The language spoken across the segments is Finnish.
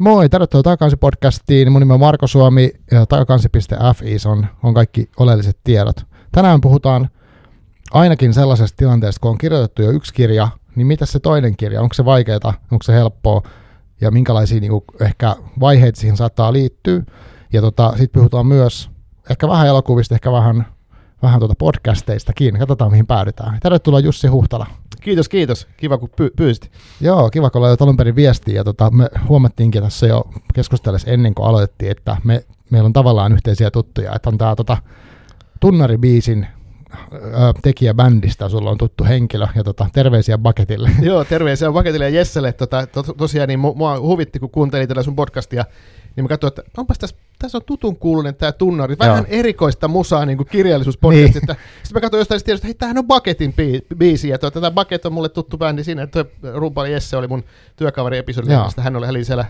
Moi, tervetuloa Takakansi podcastiin. Mun nimi on Marko Suomi ja takakansi.fi on, on kaikki oleelliset tiedot. Tänään puhutaan ainakin sellaisesta tilanteesta, kun on kirjoitettu jo yksi kirja, niin mitä se toinen kirja, onko se vaikeaa, onko se helppoa ja minkälaisia niin kuin, ehkä vaiheita siihen saattaa liittyä. Ja tota, sitten puhutaan myös ehkä vähän elokuvista, ehkä vähän, vähän tuota podcasteistakin. Katsotaan, mihin päädytään. Tervetuloa Jussi Huhtala. Kiitos, kiitos. Kiva, kun py- pyysit. Joo, kiva, kun olet alun perin viestiä. Ja tota, me huomattiinkin tässä jo keskustellessa ennen kuin aloitettiin, että me, meillä on tavallaan yhteisiä tuttuja. Että on tämä tota, Tunnari-biisin tekijä bändistä, sulla on tuttu henkilö, ja tota, terveisiä Baketille. Joo, terveisiä Baketille ja Jesselle. Tota, to, tosiaan niin mua huvitti, kun kuuntelin tätä sun podcastia, niin mä katsoin, että onpas tässä, tässä on tutun kuulunen tämä tunnari. Vähän Joo. erikoista musaa niin kuin kirjallisuuspodcast. Niin. Sitten mä katsoin jostain tiedosta, että hei, tämähän on Bucketin biisi. Ja tuota, tämä Bucket on mulle tuttu bändi siinä. Tuo Rumpali Jesse oli mun työkaveri episodilla. Hän oli, hän oli siellä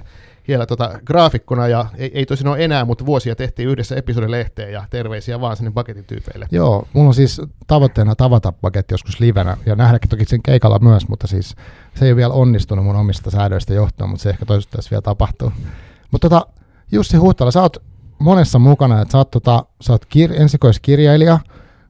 siellä tota, graafikkona, ja ei, ei tosin ole enää, mutta vuosia tehtiin yhdessä episodilehteen, ja terveisiä vaan sinne paketin tyypeille. Joo, mulla on siis tavoitteena tavata paketti joskus livenä, ja nähdäkin toki sen keikalla myös, mutta siis se ei ole vielä onnistunut mun omista säädöistä johtuen, mutta se ehkä toivottavasti vielä tapahtuu. Mutta tota, Jussi Huhtala, sä oot monessa mukana, että sä oot, tota, sä oot kir- ensikoiskirjailija,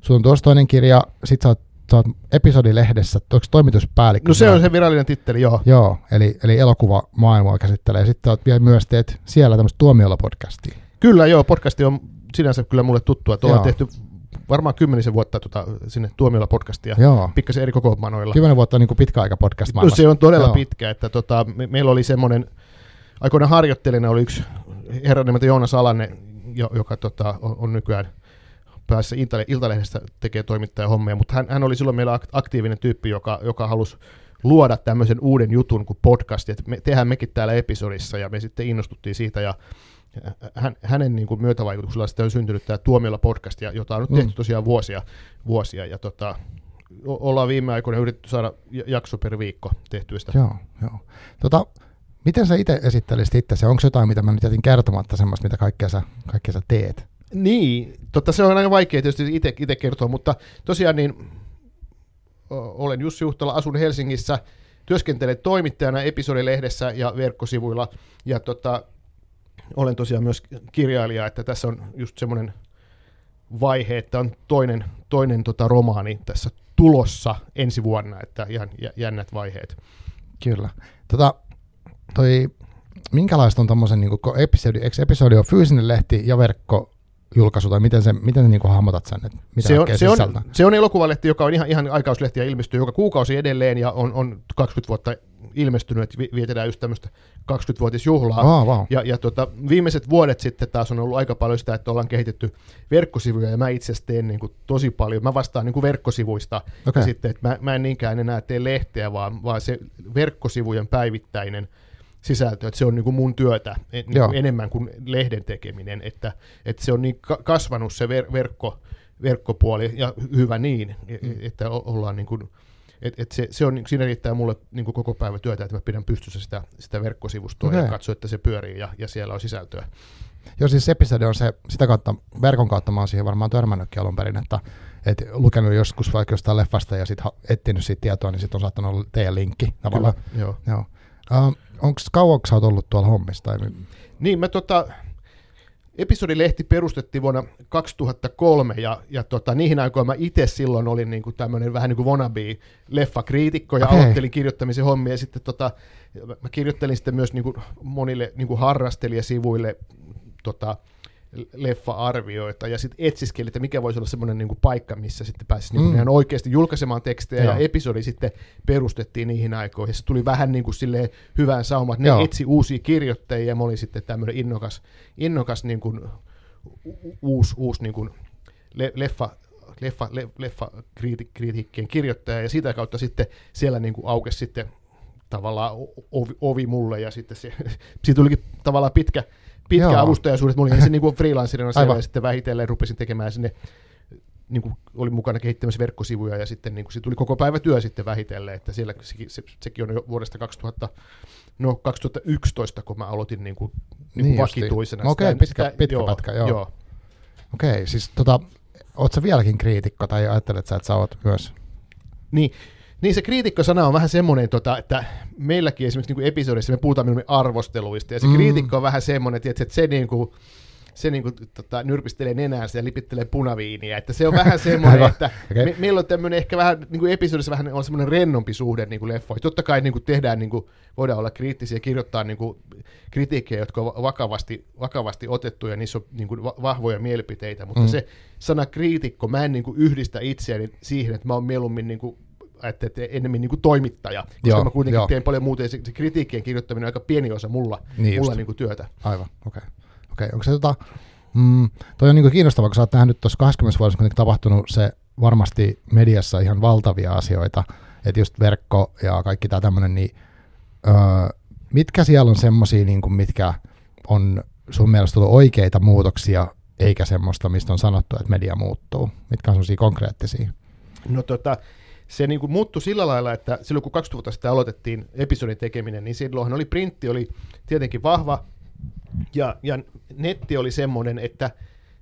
sulla on tuossa toinen kirja, sit sä oot sä oot episodilehdessä, onko toimituspäällikkö? No se on se virallinen titteli, joo. Joo, eli, eli elokuva maailmaa käsittelee. Sitten oot vielä myös teet siellä tämmöistä Tuomiolla-podcastia. Kyllä, joo, podcasti on sinänsä kyllä mulle tuttua. Tuolla on tehty varmaan kymmenisen vuotta tota, sinne Tuomiolla podcastia, Joo. pikkasen eri kokoonpanoilla. Kymmenen vuotta on niin kuin pitkä aika podcast no, Se on todella Joo. pitkä, että tota, me, meillä oli semmoinen, aikoinaan harjoittelijana oli yksi herra nimeltä Joonas Alanne, joka tota, on, on nykyään päässä Iltalehdestä tekee hommia, mutta hän, hän oli silloin meillä aktiivinen tyyppi, joka, joka halusi luoda tämmöisen uuden jutun kuin podcast, että me tehdään mekin täällä episodissa, ja me sitten innostuttiin siitä, ja hän, hänen niin kuin myötävaikutuksella sitten on syntynyt tämä Tuomiolla podcast, jota on nyt tehty mm. tosiaan vuosia, vuosia ja tota, ollaan viime aikoina yritetty saada jakso per viikko tehtyistä. Joo, joo. Tota, miten sä itse esittelisit itse? Onko jotain, mitä mä nyt jätin kertomatta semmoista, mitä kaikkea sä, kaikkea sä teet? Niin, totta se on aika vaikea tietysti itse kertoa, mutta tosiaan niin olen Jussi Juhtala, asun Helsingissä, työskentelen toimittajana episodilehdessä ja verkkosivuilla, ja tota, olen tosiaan myös kirjailija, että tässä on just semmoinen vaihe, että on toinen, toinen tota romaani tässä tulossa ensi vuonna, että ihan jännät vaiheet. Kyllä. Tota, toi, minkälaista on tuommoisen niin episodi, eikö episodi on fyysinen lehti ja verkko julkaisu, tai miten, se, miten niin kuin hahmotat sen, että mitä se on, se, on, se on elokuvalehti, joka on ihan, ihan aikauslehti ja ilmestyy joka kuukausi edelleen, ja on, on 20 vuotta ilmestynyt, että vietetään just tämmöistä 20-vuotisjuhlaa. Oh, wow. Ja, ja tota, viimeiset vuodet sitten taas on ollut aika paljon sitä, että ollaan kehitetty verkkosivuja, ja mä itse teen niin kuin tosi paljon. Mä vastaan niin kuin verkkosivuista, okay. ja sitten, että mä, mä en niinkään enää tee lehteä, vaan, vaan se verkkosivujen päivittäinen – sisältöä, että se on niin kuin mun työtä niin enemmän kuin lehden tekeminen, että, että se on niin kasvanut se ver- verkko, verkkopuoli, ja hyvä niin, e-, mm. että ollaan niin kuin, et, et se, se on, siinä riittää mulle niin kuin koko päivä työtä, että mä pidän pystyssä sitä, sitä verkkosivustoa okay. ja katso, että se pyörii ja, ja siellä on sisältöä. Joo, siis episodi on se, sitä kautta, verkon kautta mä oon siihen varmaan törmännytkin alun perin, että et lukenut joskus vaikka jostain leffasta ja sitten etsinyt siitä tietoa, niin sitten on saattanut olla teidän linkki tavallaan. Kyllä, joo. joo. Uh, Onko kauaksi olet ollut tuolla hommissa? Tai... Niin, mä tota, episodilehti perustettiin vuonna 2003 ja, ja tota, niihin aikoihin mä itse silloin olin niin kuin tämmöinen vähän niin kuin wannabe-leffakriitikko ja okay. aloittelin kirjoittamisen hommia ja sitten tota, mä kirjoittelin sitten myös niin kuin monille niin kuin harrastelijasivuille tota, leffa-arvioita ja sitten etsiskeli, että mikä voisi olla semmoinen niin paikka, missä sitten pääsisi niin mm. ihan oikeasti julkaisemaan tekstejä Joo. ja episodi sitten perustettiin niihin aikoihin. Se tuli vähän niin kuin silleen hyvään saumaan, että ne Joo. etsi uusia kirjoittajia ja mä olin sitten tämmöinen innokas, innokas niin kuin, uusi, uusi niin kuin leffa, leffa, le, leffa kritiikkien kirjoittaja ja sitä kautta sitten siellä niin kuin aukesi sitten tavallaan ovi, ovi mulle ja sitten se, siitä tulikin tavallaan pitkä, pitkä Joo. avustajaisuudet. Mulla oli se niin freelancerina siellä ja sitten vähitellen rupesin tekemään sinne niin kuin oli mukana kehittämässä verkkosivuja ja sitten niin kuin, se tuli koko päivä työ sitten vähitellen, että siellä se, se, sekin on jo vuodesta 2000, no 2011, kun mä aloitin niin kuin, niin niin vakituisena. Okei, okay, pitkä, sitä, pitkä joo, pätkä, joo. joo. Okei, okay, siis tota, ootko sä vieläkin kriitikko tai ajattelet sä, että sä oot myös? Niin, Niin se kriitikkosana on vähän semmoinen, tota, että meilläkin esimerkiksi niin episodissa me puhutaan arvosteluista, ja se mm. kriitikko on vähän semmoinen, että se niin kuin, se niin kuin, tota, nyrpistelee nenäänsä ja lipittelee punaviiniä. Että se on vähän semmoinen, että okay. me, meillä on tämmöinen ehkä vähän, niin kuin episodissa vähän on semmoinen rennompi suhde niin kuin leffoihin. Totta kai niin kuin tehdään, niin kuin, voidaan olla kriittisiä ja kirjoittaa niin kuin, kritiikkejä, jotka on vakavasti, vakavasti otettuja, niissä on niin kuin, vahvoja mielipiteitä, mutta mm. se sana kriitikko, mä en niin kuin, yhdistä itseäni siihen, että mä oon mieluummin niin kuin, että, että enemmän niin kuin toimittaja, koska joo, mä kuitenkin joo. teen paljon muuta, ja se, se kritiikkien kirjoittaminen on aika pieni osa mulla, niin mulla niin kuin työtä. Aivan, okei. Okay. Okei, okay, onko se tota, mm, toi on niin kiinnostavaa, kun sä oot nähnyt tuossa 20 vuodessa kuitenkin tapahtunut se varmasti mediassa ihan valtavia asioita, että just verkko ja kaikki tämä tämmöinen, niin öö, mitkä siellä on semmoisia, niin kuin, mitkä on sun mielestä tullut oikeita muutoksia, eikä semmoista, mistä on sanottu, että media muuttuu? Mitkä on semmoisia konkreettisia? No tota, se niin kuin muuttui sillä lailla, että silloin kun 20 vuotta sitten aloitettiin episodin tekeminen, niin silloinhan oli printti, oli tietenkin vahva, ja, ja netti oli semmoinen, että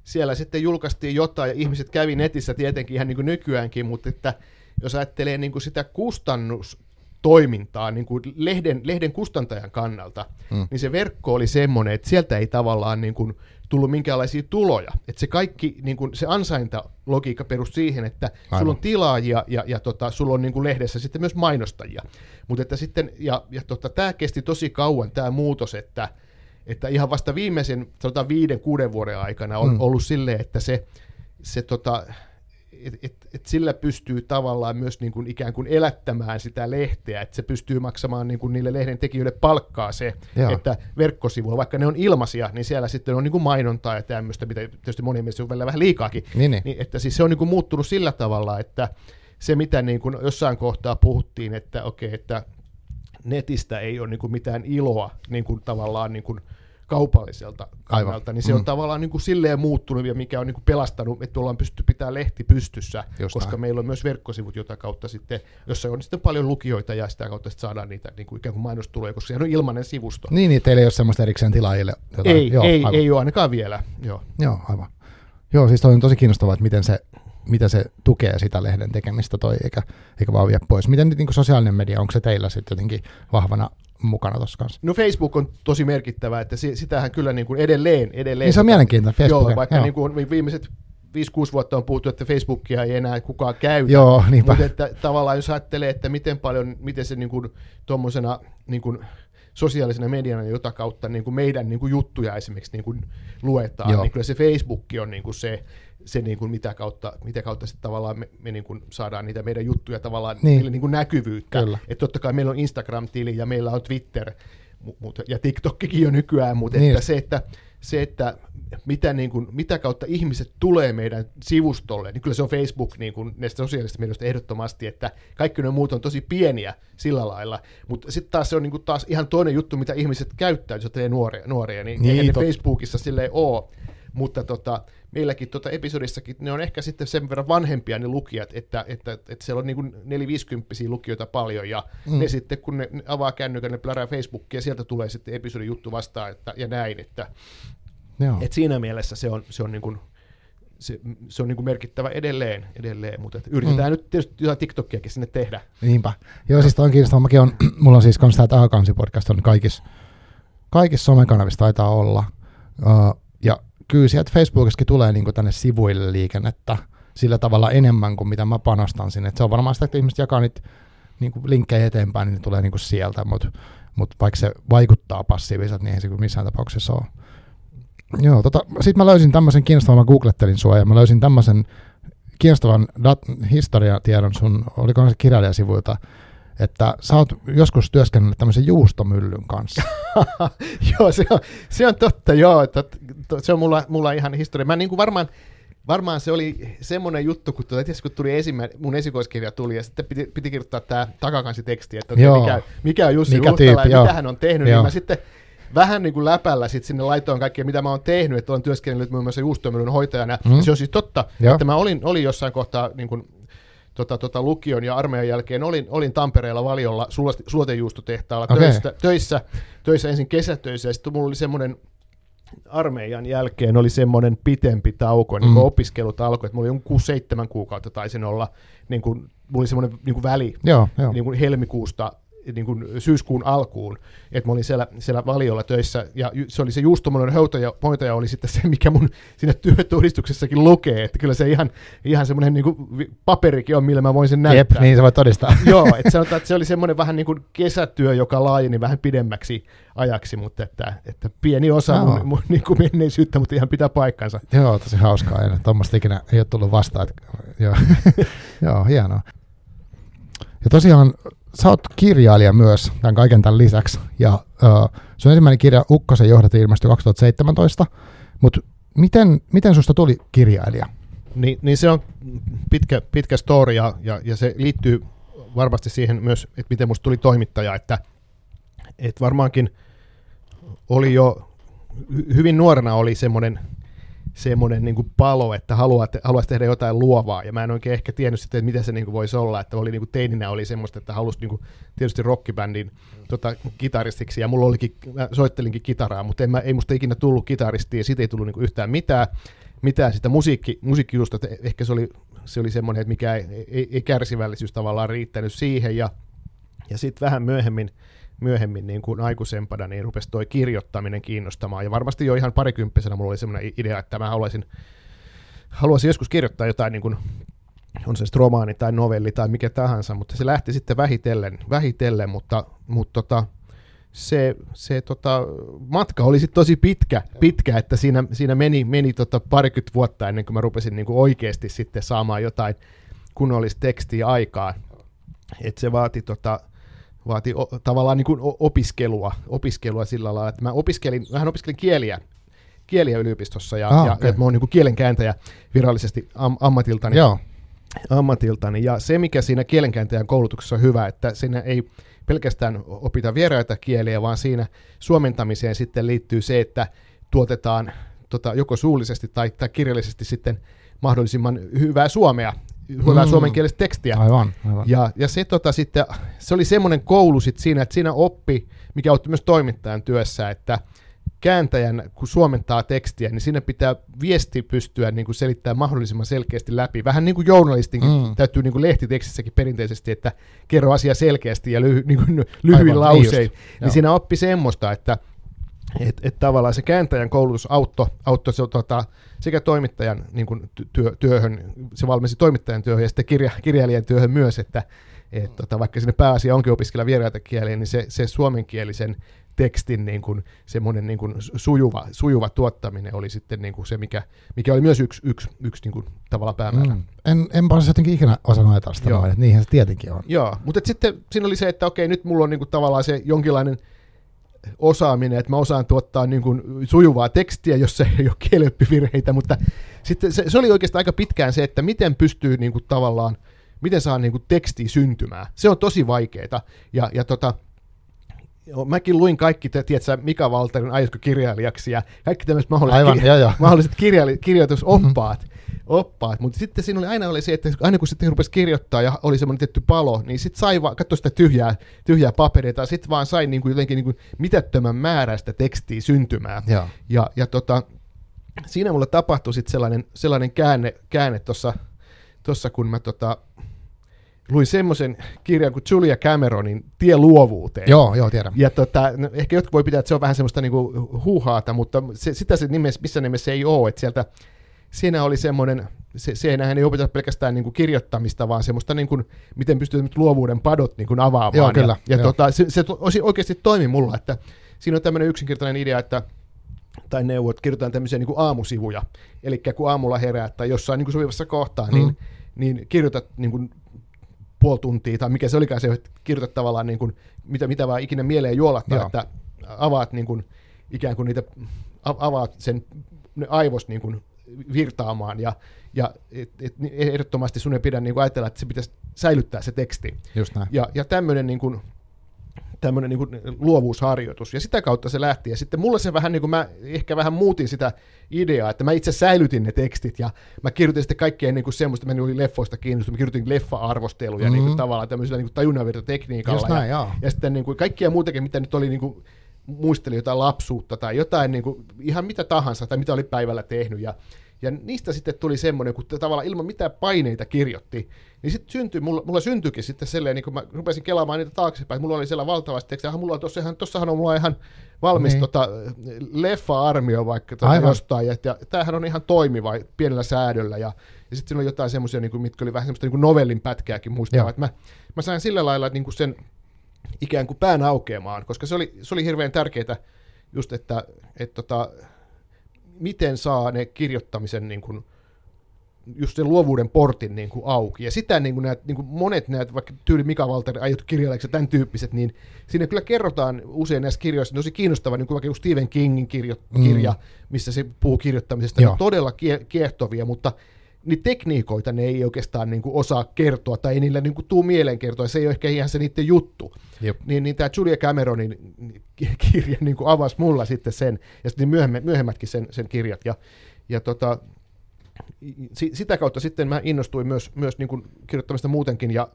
siellä sitten julkaistiin jotain, ja ihmiset kävi netissä tietenkin ihan niin kuin nykyäänkin, mutta että jos ajattelee niin kuin sitä kustannustoimintaa niin kuin lehden, lehden kustantajan kannalta, mm. niin se verkko oli semmoinen, että sieltä ei tavallaan niin kuin tullut minkäänlaisia tuloja. Että se kaikki, niin kuin se ansaintalogiikka perustuu siihen, että Aivan. sulla on tilaajia ja, ja tota, sulla on niin kuin lehdessä sitten myös mainostajia. Mutta että sitten, ja, ja tota, tämä kesti tosi kauan, tämä muutos, että että ihan vasta viimeisen sanotaan viiden, kuuden vuoden aikana on mm. ollut silleen, että se, se tota, et, et, et sillä pystyy tavallaan myös niin kuin ikään kuin elättämään sitä lehteä, että se pystyy maksamaan niin kuin niille lehden tekijöille palkkaa se, Joo. että verkkosivuilla, vaikka ne on ilmaisia, niin siellä sitten on niin kuin mainontaa ja tämmöistä, mitä tietysti monien mielestä on vähän liikaakin, niin, niin. Niin, että siis se on niin kuin muuttunut sillä tavalla, että se mitä niin kuin jossain kohtaa puhuttiin, että okei, okay, että netistä ei ole niin kuin mitään iloa niin kuin tavallaan niin kuin kaupalliselta kannalta, niin se on mm. tavallaan niin kuin silleen muuttunut ja mikä on niin kuin pelastanut, että ollaan pystytty pitämään lehti pystyssä, Just koska näin. meillä on myös verkkosivut, jota kautta sitten, jossa on sitten paljon lukijoita ja sitä kautta sitten saadaan niitä niin kuin ikään kuin mainostuloja, koska se on ilmainen sivusto. Niin, niin teillä ei ole semmoista erikseen tilaajille? Jotain. Ei, Joo, ei, ei ole ainakaan vielä. Joo. Joo, aivan. Joo, siis toi on tosi kiinnostavaa, että miten se, miten se tukee sitä lehden tekemistä toi, eikä, eikä vaan vie pois. Miten niin sosiaalinen media, onko se teillä sitten jotenkin vahvana mukana tuossa kanssa. No Facebook on tosi merkittävä, että sitähän kyllä niin kuin edelleen, edelleen. Niin se on mielenkiintoinen Facebook. Joo, vaikka joo. Niin kuin viimeiset 5-6 vuotta on puhuttu, että Facebookia ei enää kukaan käytä. Joo, niinpä. Mutta että tavallaan jos ajattelee, että miten paljon, miten se niin kuin, tuommoisena niin kuin, sosiaalisena mediana, jota kautta niin kuin meidän niin kuin juttuja esimerkiksi niin kuin luetaan, Joo. niin kyllä se Facebook on niin kuin se, se niin kuin mitä kautta, mitä kautta sitten tavallaan me, me niin kuin saadaan niitä meidän juttuja tavallaan niin. niille niin kuin näkyvyyttä. Että totta kai meillä on Instagram-tili ja meillä on Twitter mutta, ja TikTokkikin jo nykyään, mutta niin. että se, että, se, että mitä, niin kuin, mitä kautta ihmiset tulee meidän sivustolle, niin kyllä se on Facebook niin kuin näistä sosiaalisista medioista ehdottomasti, että kaikki ne muut on tosi pieniä sillä lailla, mutta sitten taas se on niin kuin taas ihan toinen juttu, mitä ihmiset käyttää, jos on nuoria, nuoria niin, niin eihän ne Facebookissa silleen ole, mutta tota, meilläkin tota episodissakin, ne on ehkä sitten sen verran vanhempia ne lukijat, että, että, että siellä on niin neliviisikymppisiä lukijoita paljon, ja mm. ne sitten, kun ne avaa kännykän, ne plärää Facebookia, ja sieltä tulee sitten episodin juttu vastaan, että, ja näin, että, Joo. että siinä mielessä se on, se on niin kuin, se, se on niin kuin merkittävä edelleen, edelleen mutta yritetään mm. nyt tietysti jotain TikTokiakin sinne tehdä. Niinpä. Joo, siis on kiinnostavaa. Mäkin on, mulla on siis kans tämä Takakansi podcast on kaikissa, kaikissa somekanavissa taitaa olla. Uh, kyllä sieltä Facebookissakin tulee niin tänne sivuille liikennettä sillä tavalla enemmän kuin mitä mä panostan sinne. Et se on varmaan sitä, että ihmiset jakaa niitä niin linkkejä eteenpäin, niin ne tulee niin sieltä, mutta mut vaikka se vaikuttaa passiiviselta, niin ei se missään tapauksessa ole. Joo, tota, sitten mä löysin tämmöisen kiinnostavan, mä googlettelin sua ja mä löysin tämmöisen kiinnostavan dat- historiatiedon sun, oliko se kirjailijasivuilta, että sä oot joskus työskennellyt tämmöisen juustomyllyn kanssa. joo, se on, se on totta, joo. To, se on mulla, mulla ihan historia. Mä niin kuin varmaan, varmaan se oli semmoinen juttu, kun, tuota, kun tuli esimmä, mun esikoiskirja tuli, ja sitten piti, piti kirjoittaa tämä takakansiteksti, että okay, mikä, mikä on Jussi mikä Ruhtala ja mitä hän on tehnyt, niin joo. niin mä sitten vähän niin kuin läpällä sit sinne laitoin kaikkea, mitä mä oon tehnyt, että olen työskennellyt muun muassa juustomyllyn hoitajana. Mm. Se on siis totta, Joo. että mä olin, olin jossain kohtaa niin kuin tota, tota, lukion ja armeijan jälkeen olin, olin Tampereella Valiolla suotejuustotehtaalla okay. töissä, töissä, töissä, ensin kesätöissä, ja sitten mulla oli semmoinen armeijan jälkeen oli semmoinen pitempi tauko, niin Mm. kuin opiskelut alkoi, että mulla oli jonkun seitsemän kuukautta taisin olla, niin kuin, mulla oli semmoinen niin kuin väli Joo, joo. niin kuin helmikuusta niin kuin syyskuun alkuun, että mä olin siellä, siellä valiolla töissä, ja se oli se juustomoinen hoitaja, hoitaja oli sitten se, mikä mun siinä työtodistuksessakin lukee, että kyllä se ihan, ihan semmoinen niin kuin paperikin on, millä mä voin sen Jep, näyttää. niin sä voit todistaa. Joo, että sanotaan, että se oli semmoinen vähän niin kuin kesätyö, joka laajeni vähän pidemmäksi ajaksi, mutta että, että pieni osa Joo. mun, mun niin kuin menneisyyttä, mutta ihan pitää paikkansa. Joo, tosi hauskaa. Ei tuommoista ikinä ei ole tullut vastaan. Että, joo. joo, hienoa. Ja tosiaan sä oot kirjailija myös tämän kaiken tämän lisäksi. Ja ö, sun ensimmäinen kirja Ukkosen johdat ilmestyi 2017. Mutta miten, miten susta tuli kirjailija? Niin, niin se on pitkä, pitkä story ja, ja, ja se liittyy varmasti siihen myös, että miten musta tuli toimittaja, että, että varmaankin oli jo hy- hyvin nuorena oli semmoinen semmoinen niin palo, että haluaa, haluaisi tehdä jotain luovaa, ja mä en oikein ehkä tiennyt sitten, että mitä se niin kuin voisi olla, että oli niin kuin teininä oli semmoista, että halusi niin kuin, tietysti rockibändin tota, kitaristiksi, ja mulla olikin, mä soittelinkin kitaraa, mutta en mä, ei musta ikinä tullut kitaristia, ja siitä ei tullut niin kuin yhtään mitään, mitään sitä musiikki, musiikkijutusta, että ehkä se oli, se oli semmoinen, että mikä ei, ei, ei kärsivällisyys tavallaan riittänyt siihen, ja, ja sitten vähän myöhemmin, myöhemmin niin kuin aikuisempana, niin rupesi toi kirjoittaminen kiinnostamaan. Ja varmasti jo ihan parikymppisenä mulla oli semmoinen idea, että mä haluaisin, haluaisin joskus kirjoittaa jotain, niin kuin, on se sitten romaani tai novelli tai mikä tahansa, mutta se lähti sitten vähitellen, vähitellen mutta, mutta tota, se, se tota, matka oli sitten tosi pitkä, pitkä, että siinä, siinä meni, meni tota parikymmentä vuotta ennen kuin mä rupesin niin kuin oikeasti sitten saamaan jotain kunnollista tekstiä aikaan. Et se vaati, tota, vaati o, tavallaan niin kuin opiskelua, opiskelua sillä lailla, että mä opiskelin, vähän opiskelin kieliä, kieliä yliopistossa ja, Ah, ja, okei. ja mä oon niin kuin kielenkääntäjä virallisesti am, ammatiltani Joo, ammatiltani. Ja se, mikä siinä kielenkääntäjän koulutuksessa on hyvä, että siinä ei pelkästään opita vieraita kieliä, vaan siinä suomentamiseen sitten liittyy se, että tuotetaan tota, joko suullisesti tai, tai kirjallisesti sitten mahdollisimman hyvää suomea, hyvää Mm. suomenkielistä tekstiä. aivan. aivan. Ja, ja se, tota, sitten, se oli semmoinen koulu sit siinä, että siinä oppi, mikä auttoi myös toimittajan työssä, että kääntäjän, kun suomentaa tekstiä, niin siinä pitää viesti pystyä niin kuin selittämään mahdollisimman selkeästi läpi. Vähän niin kuin journalistinkin Mm. täytyy niin kuin lehtitekstissäkin perinteisesti, että kerro asia selkeästi ja lyhy, niin kuin lyhyin lausein. niin just. Niin, Joo. niin siinä oppi semmoista, että et, et tavallaan se kääntäjän koulutus auttoi, auttoi se, tota, sekä toimittajan niin kuin työ, työhön, se valmensi toimittajan työhön ja sitten kirja, kirjailijan työhön myös, että et, tota, vaikka sinne pääasia onkin opiskella vieraita kieliä, niin se, se suomenkielisen tekstin niin kuin, semmoinen niin kuin sujuva, sujuva tuottaminen oli sitten niin kuin se, mikä, mikä oli myös yksi, yksi, yksi niin kuin, tavallaan päämäärä. Mm. En, enpä olisi jotenkin ikinä osannut ajatella sitä noin, että niinhän se tietenkin on. Joo, mutta sitten siinä oli se, että okei, nyt mulla on niinku tavallaan se jonkinlainen osaaminen, että mä osaan tuottaa niinku sujuvaa tekstiä, jossa ei ole kielioppivirheitä, mutta sitten se, se oli oikeastaan aika pitkään se, että miten pystyy niinku tavallaan, miten saa niinku tekstiä syntymään. Se on tosi vaikeaa. Ja, ja tota, mäkin luin kaikki, tiedätkö, Mika Valterin aiotko kirjailijaksi ja kaikki tämmöiset mahdolliset, Aivan, ki- joo joo. mahdolliset kirjaili- kirjoitusoppaat. Oppaat, mutta sitten siinä oli aina oli se, että aina kun sitten rupesi kirjoittaa ja oli semmoinen tietty palo, niin sitten sai vaan, katso sitä tyhjää, tyhjää paperia, tai sitten vaan sai niin kuin jotenkin niin kuin mitättömän määrän sitä tekstiä syntymään. Joo. Ja, ja tota, siinä mulla tapahtui sitten sellainen, sellainen käänne, käänne tuossa, tossa, kun mä tota, luin semmoisen kirjan kuin Julia Cameronin Tie luovuuteen. Joo, joo, tiedän. Ja tota, no, ehkä jotkut voi pitää, että se on vähän semmoista niinku huuhaata, mutta se, sitä se nimessä, missä nimessä ei ole. Että sieltä, siinä oli semmoinen, se, siinähän ei opeta pelkästään niinku kirjoittamista, vaan semmoista, niinku, miten pystyy nyt luovuuden padot niinku avaamaan. Joo, kyllä, Ja, ja joo. tota, se, se to- oikeasti toimi mulla, että siinä on tämmöinen yksinkertainen idea, että tai neuvo, että kirjoitetaan tämmöisiä niin aamusivuja. Eli kun aamulla herää tai jossain niin kuin sopivassa kohtaa, Mm. niin, niin kirjoitat niin kuin puoli tuntia, tai mikä se olikaan se, että kirjoitat tavallaan niin kuin, mitä, mitä vaan ikinä mieleen juolattaa, Joo. että avaat niin kuin, ikään kuin niitä, avaat sen ne aivos niin kuin virtaamaan, ja, ja et, et, ehdottomasti sun ei pidä niin kuin ajatella, että se pitäisi säilyttää se teksti. Just näin. Ja, ja tämmöinen niin kuin, tämmöinen niin kuin luovuusharjoitus. Ja sitä kautta se lähti. Ja sitten mulle se vähän niin kuin mä ehkä vähän muutin sitä ideaa, että mä itse säilytin ne tekstit ja mä kirjoitin sitten kaikkea niin kuin semmoista, mä olin leffoista kiinnostunut, mä kirjoitin leffa-arvosteluja mm-hmm. niin kuin tavallaan tämmöisellä niin kuin tajunnanvirtatekniikalla. Just näin, ja, ja sitten niin kuin kaikkia muutakin, mitä nyt oli niin kuin muisteli jotain lapsuutta tai jotain niin kuin, ihan mitä tahansa tai mitä oli päivällä tehnyt. Ja ja niistä sitten tuli semmoinen, kun tavallaan ilman mitään paineita kirjoitti, niin sitten syntyi, mulla, mulla syntyikin sitten sellainen, niin kun mä rupesin kelaamaan niitä taaksepäin, mulla oli siellä valtavasti tekstiä, mulla on tossahan, tossahan on mulla ihan valmis niin. tota, leffa-armio vaikka tota jostain, ja, ja tämähän on ihan toimiva pienellä säädöllä, ja, ja sitten siinä oli jotain semmoisia, niin mitkä oli vähän semmoista niin novellin pätkääkin muistaa, että mä, mä sain sillä lailla niin kuin sen ikään kuin pään aukeamaan, koska se oli, se oli hirveän tärkeää just, että et, tota, miten saa ne kirjoittamisen niin kuin, just sen luovuuden portin niin kuin auki. Ja sitä niin kuin näet, niin kuin monet näet, vaikka tyyli Mika Walter aiot kirjailijaksi tämän tyyppiset, niin siinä kyllä kerrotaan usein näissä kirjoissa, tosi kiinnostava, niin kuin vaikka Stephen Kingin kirjo, mm. kirja, missä se puhuu kirjoittamisesta, on todella kiehtovia, mutta niin tekniikoita ne ei oikeastaan niin kuin osaa kertoa, tai ei niillä niin kuin tuu mieleen kertoa, se ei ole ehkä ihan se niiden juttu. Jep. Niin, niin tämä Julia Cameronin kirja niin kuin avasi mulla sitten sen, ja sitten myöhemmin, myöhemmätkin sen, sen kirjat, ja, ja tota, sitä kautta sitten mä innostuin myös, myös niin kuin kirjoittamista muutenkin, ja,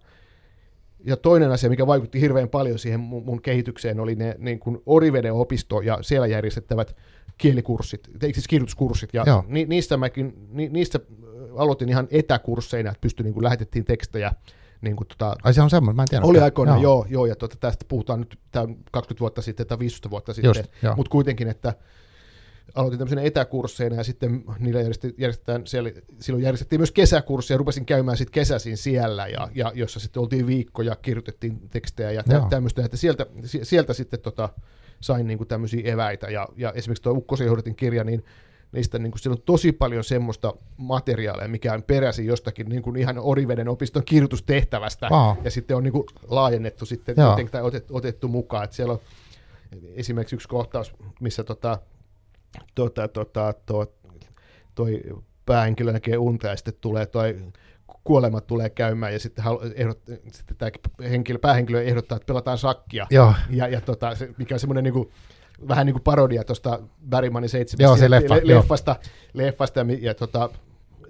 ja toinen asia, mikä vaikutti hirveän paljon siihen mun, mun kehitykseen, oli ne niin kuin Oriveden opisto ja siellä järjestettävät kielikurssit, siis kirjoituskurssit, ja ni, niistä, mäkin, ni, niistä aloitin ihan etäkursseina, että pystyi, niin kuin lähetettiin tekstejä, niin kuin, tota, Ai se on semmoinen, mä en tiedä. Oli aikoinaan, joo, joo, joo ja tota, tästä puhutaan nyt tämä 20 vuotta sitten tai 15 vuotta sitten, mutta kuitenkin, että aloitin tämmöisen etäkursseina ja sitten niillä järjestetään, siellä, silloin järjestettiin myös kesäkursseja, rupesin käymään sitten kesäsin siellä, ja, ja jossa sitten oltiin viikkoja, kirjoitettiin tekstejä ja tä, tämmöistä, että sieltä, sieltä sitten tota, sain niin kuin tämmöisiä eväitä, ja, ja esimerkiksi tuo Ukkosen kirja, niin niistä niin kuin, siellä on tosi paljon semmoista materiaalia, mikä on peräisin jostakin niin kuin ihan Oriveden opiston kirjoitustehtävästä, wow. ja sitten on niin kuin, laajennettu sitten tai otettu, otettu mukaan, että siellä on esimerkiksi yksi kohtaus, missä tota, tota, tota, to, toi päähenkilö näkee unta ja sitten tulee toi kuolema tulee käymään ja sitten, ehdot, sitten tämä henkilö, päähenkilö ehdottaa, että pelataan sakkia. Joo. Ja, ja tota, se, mikä on semmoinen niin kuin, vähän niin kuin parodia tuosta Barrymanin Joo, se leffa, leffasta, leffasta ja, ja tota,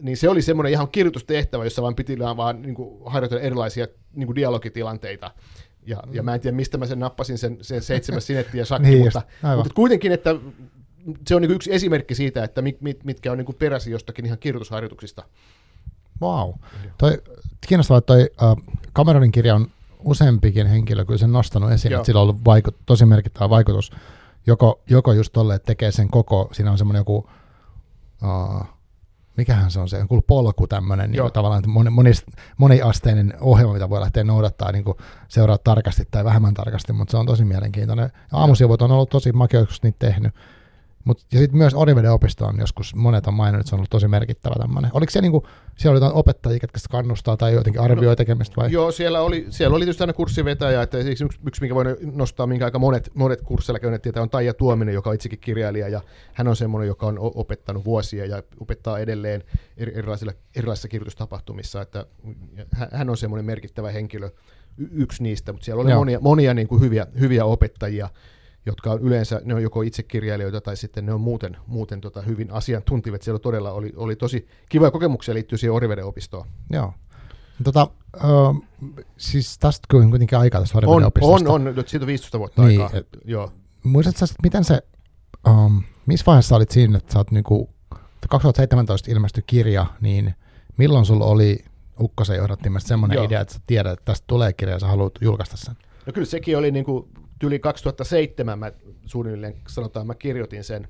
niin se oli semmoinen ihan kirjoitustehtävä, jossa vaan piti vaan niin kuin, harjoitella erilaisia niin kuin dialogitilanteita. Ja, ja mä en tiedä, mistä mä sen nappasin, sen, sen seitsemäs sinettiä ja sakki, niin mutta, mutta kuitenkin, että se on niin yksi esimerkki siitä, että mit, mit, mitkä on niin peräisin jostakin ihan kirjoitusharjoituksista. Wow. Toi, kiinnostavaa, että toi uh, Cameronin kirja on useampikin henkilö kyllä sen nostanut esiin, Joo. että sillä on ollut vaikut, tosi merkittävä vaikutus joko, joko just tolle, että tekee sen koko, siinä on semmoinen joku, uh, mikähän se on se, joku polku tämmöinen, niin tavallaan moni, moni, moniasteinen ohjelma, mitä voi lähteä noudattaa, niin kuin seuraa tarkasti tai vähemmän tarkasti, mutta se on tosi mielenkiintoinen. Aamusivut on ollut tosi makea, niitä tehnyt. Mut, ja sitten myös Oriveden opisto on joskus, monet on maininnut, että se on ollut tosi merkittävä tämmöinen. Oliko se niinku, siellä oli jotain opettajia, jotka kannustaa tai jotenkin arvioi no, tekemistä vai? Joo, siellä oli, siellä oli tietysti aina kurssivetäjä, että yksi, yksi minkä voin nostaa, minkä aika monet, monet kursseilla käyneet tietää, on Taija Tuominen, joka on itsekin kirjailija, ja hän on semmoinen, joka on opettanut vuosia ja opettaa edelleen erilaisilla, erilaisissa kirjoitustapahtumissa, että hän on semmoinen merkittävä henkilö, yksi niistä, mutta siellä oli Joo. monia, monia niin kuin hyviä, hyviä opettajia, jotka on yleensä, ne on joko itse kirjailijoita tai sitten ne on muuten, muuten tota hyvin asiantuntivat. Siellä todella oli, oli tosi kivoja kokemuksia liittyy siihen Oriveden opistoon. Joo. Tota, uh, siis tästä kyllä kuitenkin aika tästä Oriveden opistosta. On, on, siitä on 15 vuotta niin, aikaa. Et, Joo. Muistatko sä, miten se, um, missä vaiheessa olit siinä, että sä oot niinku, 2017 ilmestyi kirja, niin milloin sulla oli Ukkosen johdattimesta semmoinen idea, että sä tiedät, että tästä tulee kirja ja sä haluat julkaista sen? No kyllä sekin oli niin kuin yli 2007 mä suunnilleen sanotaan, mä kirjoitin sen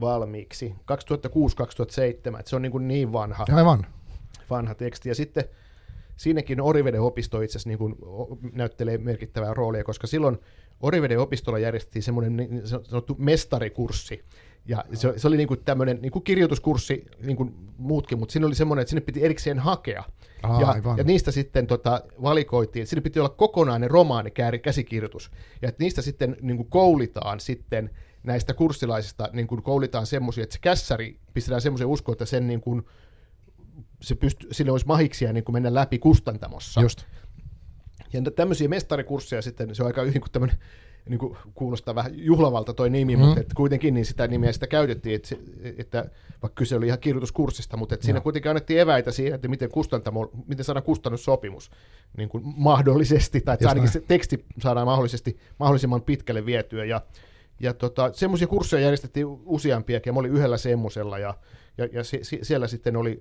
valmiiksi. 2006-2007, se on niin, kuin niin vanha, Aivan. vanha teksti. Ja sitten siinäkin Oriveden opisto itse asiassa niin kuin näyttelee merkittävää roolia, koska silloin Oriveden opistolla järjestettiin semmoinen niin sanottu mestarikurssi, ja se, se oli niin kuin tämmöinen niin kuin kirjoituskurssi, niin kuin muutkin, mutta siinä oli semmoinen, että sinne piti erikseen hakea. Aa, ja, ja, niistä sitten tota, valikoitiin, että siinä piti olla kokonainen romaani, käsikirjoitus. Ja että niistä sitten niin kuin koulitaan sitten näistä kurssilaisista, niin kuin koulitaan semmoisia, että se kässäri pistetään semmoisen uskoon, että sen niin kuin, se pysty, sille olisi mahiksia niin kuin mennä läpi kustantamossa. Just. Ja tämmöisiä mestarikursseja sitten, se on aika niin kuin tämmöinen niin kuin kuulostaa vähän juhlavalta toi nimi, mm. mutta että kuitenkin niin sitä nimeä sitä käytettiin, että, että vaikka kyse oli ihan kirjoituskurssista, mutta että siinä kuitenkin annettiin eväitä siihen, että miten, kustantamo, miten saadaan kustannussopimus niin kuin mahdollisesti, tai että ainakin se teksti saadaan mahdollisesti, mahdollisimman pitkälle vietyä, ja, ja tota, semmoisia kursseja järjestettiin useampiakin, ja mä olin yhdellä semmoisella, ja, ja, ja se, siellä sitten oli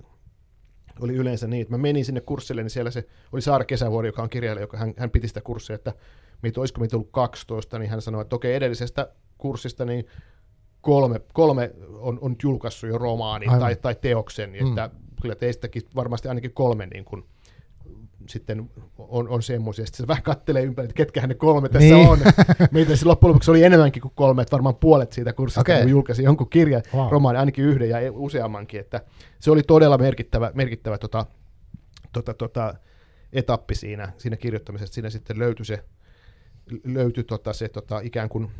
oli yleensä niin, että mä menin sinne kurssille, niin siellä se oli Saara Kesävuori, joka on kirjailija, joka hän, hän piti sitä kurssia, että meitä, olisiko meitä ollut 12, niin hän sanoi, että okei, edellisestä kurssista niin kolme, kolme on, on julkaissut jo romaani tai, tai teoksen, mm. että kyllä teistäkin varmasti ainakin kolme niin kuin, sitten on, on semmoisia. Sitten se vähän kattelee ympäri, että ketkä ne kolme tässä niin. on. Meitä siis loppujen lopuksi oli enemmänkin kuin kolme, että varmaan puolet siitä kurssista, okay. kun julkaisi jonkun kirjan, wow. romaani, ainakin yhden ja useammankin. Että se oli todella merkittävä, merkittävä tota, tota, tota, etappi siinä, siinä kirjoittamisessa. Siinä sitten löytyi se, löytyi tota, se tota, ikään kuin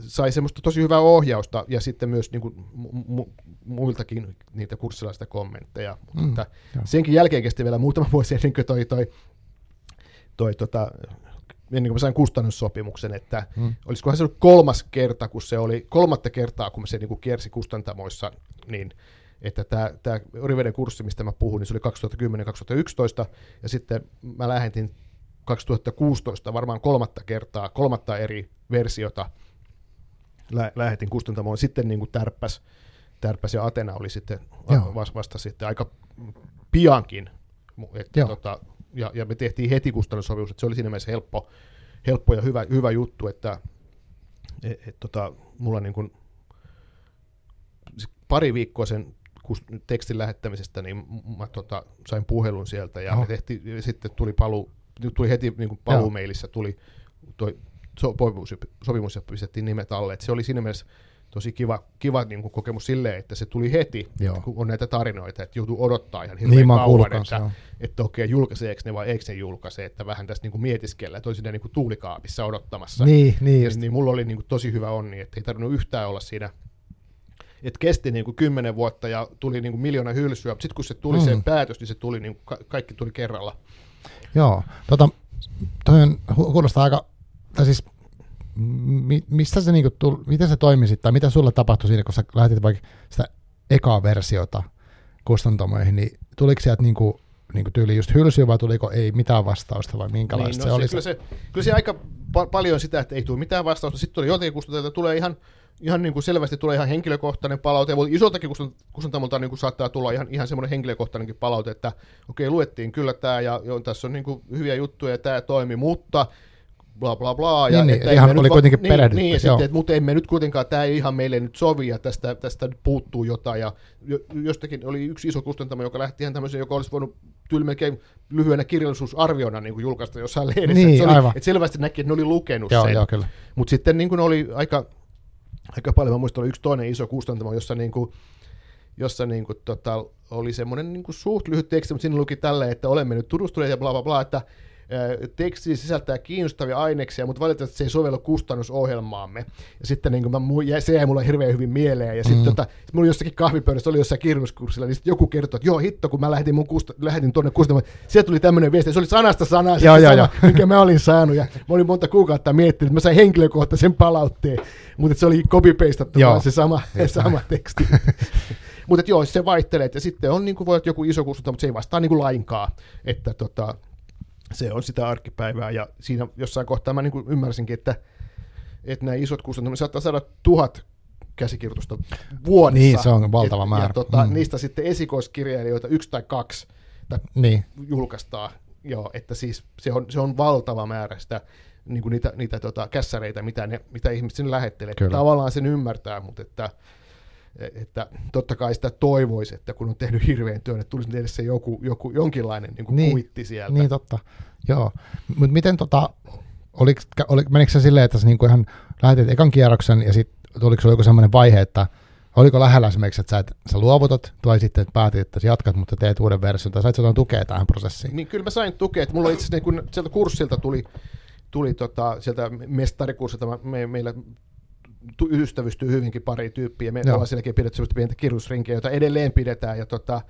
sai semmoista tosi hyvää ohjausta ja sitten myös niin kuin mu- muiltakin niitä kurssilaista kommentteja. Mutta mm, että senkin jälkeen kesti vielä muutama vuosi ennen kuin toi, toi, toi tota, ennen kuin mä sain kustannussopimuksen, että mm. olisikohan se ollut kolmas kerta, kun se oli, kolmatta kertaa, kun se niin kuin kiersi kustantamoissa, niin että tämä, tämä Oriveden kurssi, mistä mä puhun, niin se oli 2010-2011, ja sitten mä lähetin 2016 varmaan kolmatta kertaa, kolmatta eri versiota, lä- lähetin kustantamoon. Sitten niin kuin tärppäs, tärppäs ja Atena oli sitten vasta, vasta sitten aika piankin. Että tota, ja, ja, me tehtiin heti kustannussopimus, että se oli siinä mielessä helppo, helppo ja hyvä, hyvä juttu, että et, et, tota, mulla niin kuin, pari viikkoa sen tekstin lähettämisestä, niin mä tota, sain puhelun sieltä ja me tehtiin, ja sitten tuli paluu, tuli heti niin paluumeilissä tuli toi sopimus, sopimus ja pistettiin nimet alle. Et se oli siinä mielessä tosi kiva, kiva niin kuin kokemus silleen, että se tuli heti, Joo. kun on näitä tarinoita, että joutuu odottaa ihan hirveän niin, kauan, että, että okei, julkaiseeko ne vai eikö ne julkaise, että vähän tästä niin kuin mietiskellä, että olisi niin kuin tuulikaapissa odottamassa. Niin, niin, ja, niin mulla oli niin kuin tosi hyvä onni, että ei tarvinnut yhtään olla siinä että kesti niin kuin kymmenen vuotta ja tuli niin kuin miljoona hylsyä, mutta sitten kun se tuli mm. se päätös, niin se tuli niin kuin, ka- kaikki tuli kerralla. Joo, tota, toi on, kuulostaa aika tai siis mi, mistä se niinku tuli, miten se toimi sitten, tai mitä sulle tapahtui siinä, kun sä lähtit vaikka sitä ekaa versiota kustantamoihin, niin tuliko sieltä niinku, niinku tyyli just hylsyä vai tuliko ei mitään vastausta vai minkälaista niin, no se, se, oli? Kyllä se, kyllä se aika pa- paljon sitä, että ei tule mitään vastausta, sitten tuli jotenkin kustantajilta, tulee ihan, ihan niin kuin selvästi tulee ihan henkilökohtainen palaute, ja isoltakin kustantamolta niin kuin saattaa tulla ihan, ihan semmoinen henkilökohtainenkin palaute, että okei, okay, luettiin kyllä tämä, ja jo, tässä on niin kuin hyviä juttuja, ja tämä toimi, mutta bla bla bla. Ja niin, että niin, ihan oli kuitenkin niin, perehdytty. Niin, ja sitten, että, mutta emme nyt kuitenkaan, tämä ei ihan meille nyt sovi, ja tästä, tästä nyt puuttuu jotain, ja jostakin oli yksi iso kustantamo, joka lähti ihan tämmöisen, joka olisi voinut tyyli melkein lyhyenä kirjallisuusarviona niin kuin julkaista jossain lehdessä. Niin, että, se oli, että selvästi näki, että ne oli lukenut joo, sen. Joo, kyllä. Mutta sitten niin kuin oli aika, aika paljon, mä muistan, oli yksi toinen iso kustantamo, jossa niin kuin, jossa niin kuin, tota, oli semmoinen niin kuin suht lyhyt teksti, mutta siinä luki tälleen, että olemme nyt tutustuneet ja bla bla bla, että teksti sisältää kiinnostavia aineksia, mutta valitettavasti se ei sovellu kustannusohjelmaamme. Ja sitten niin mä, se jäi mulle hirveän hyvin mieleen. Ja sitten mm. tota, sit mulla jossakin kahvipöydässä oli jossain kirjoituskurssilla, niin sitten joku kertoi, että joo hitto, kun mä lähetin, mun kusta, lähetin tuonne kustannukseen, sieltä tuli tämmöinen viesti, se oli sanasta sanaa, se joo, joo, sama, joo. minkä mä olin saanut. Ja mä olin monta kuukautta miettinyt, että mä sain henkilökohtaisen palautteen, mutta se oli copy-pastattu vaan se sama, sama teksti. mutta joo, se vaihtelee, ja sitten on niin kuin voi olla joku iso kustantamo, mutta se ei vastaa niin kuin lainkaan, että tota, se on sitä arkipäivää, ja siinä jossain kohtaa mä niin kuin ymmärsinkin, että, että nämä isot kustannukset saattaa saada tuhat käsikirjoitusta vuodessa. Niin, se on valtava et, määrä. Ja tota, mm. niistä sitten esikoiskirjailijoita yksi tai kaksi tai niin. julkaistaan. Joo, että siis se on, se on valtava määrä sitä, niin kuin niitä, niitä tota, kässäreitä, mitä, ne, mitä ihmiset sinne lähettelee. Kyllä. Tavallaan sen ymmärtää, mutta että että totta kai sitä toivoisi, että kun on tehnyt hirveän työn, että tulisi edes se joku, joku jonkinlainen niin kuin niin, kuitti sieltä. Niin totta, joo. Mutta miten tota, oliko, oliko, menikö se silleen, että sä niin kuin ihan lähetit ekan kierroksen ja sitten tuliko se joku sellainen vaihe, että oliko lähellä esimerkiksi, että sä, et, sä luovutat, tai sitten että päätit, että sä jatkat, mutta teet uuden version, tai sait jotain tukea tähän prosessiin? Niin kyllä mä sain tukea, että mulla itse asiassa niin kun sieltä kurssilta tuli, tuli tota, sieltä mestarikurssilta, me, meillä ystävystyy hyvinkin pari tyyppiä. Me Joo. ollaan sielläkin pidetty sellaista pientä kirjoitusrinkiä, jota edelleen pidetään. Ja tota,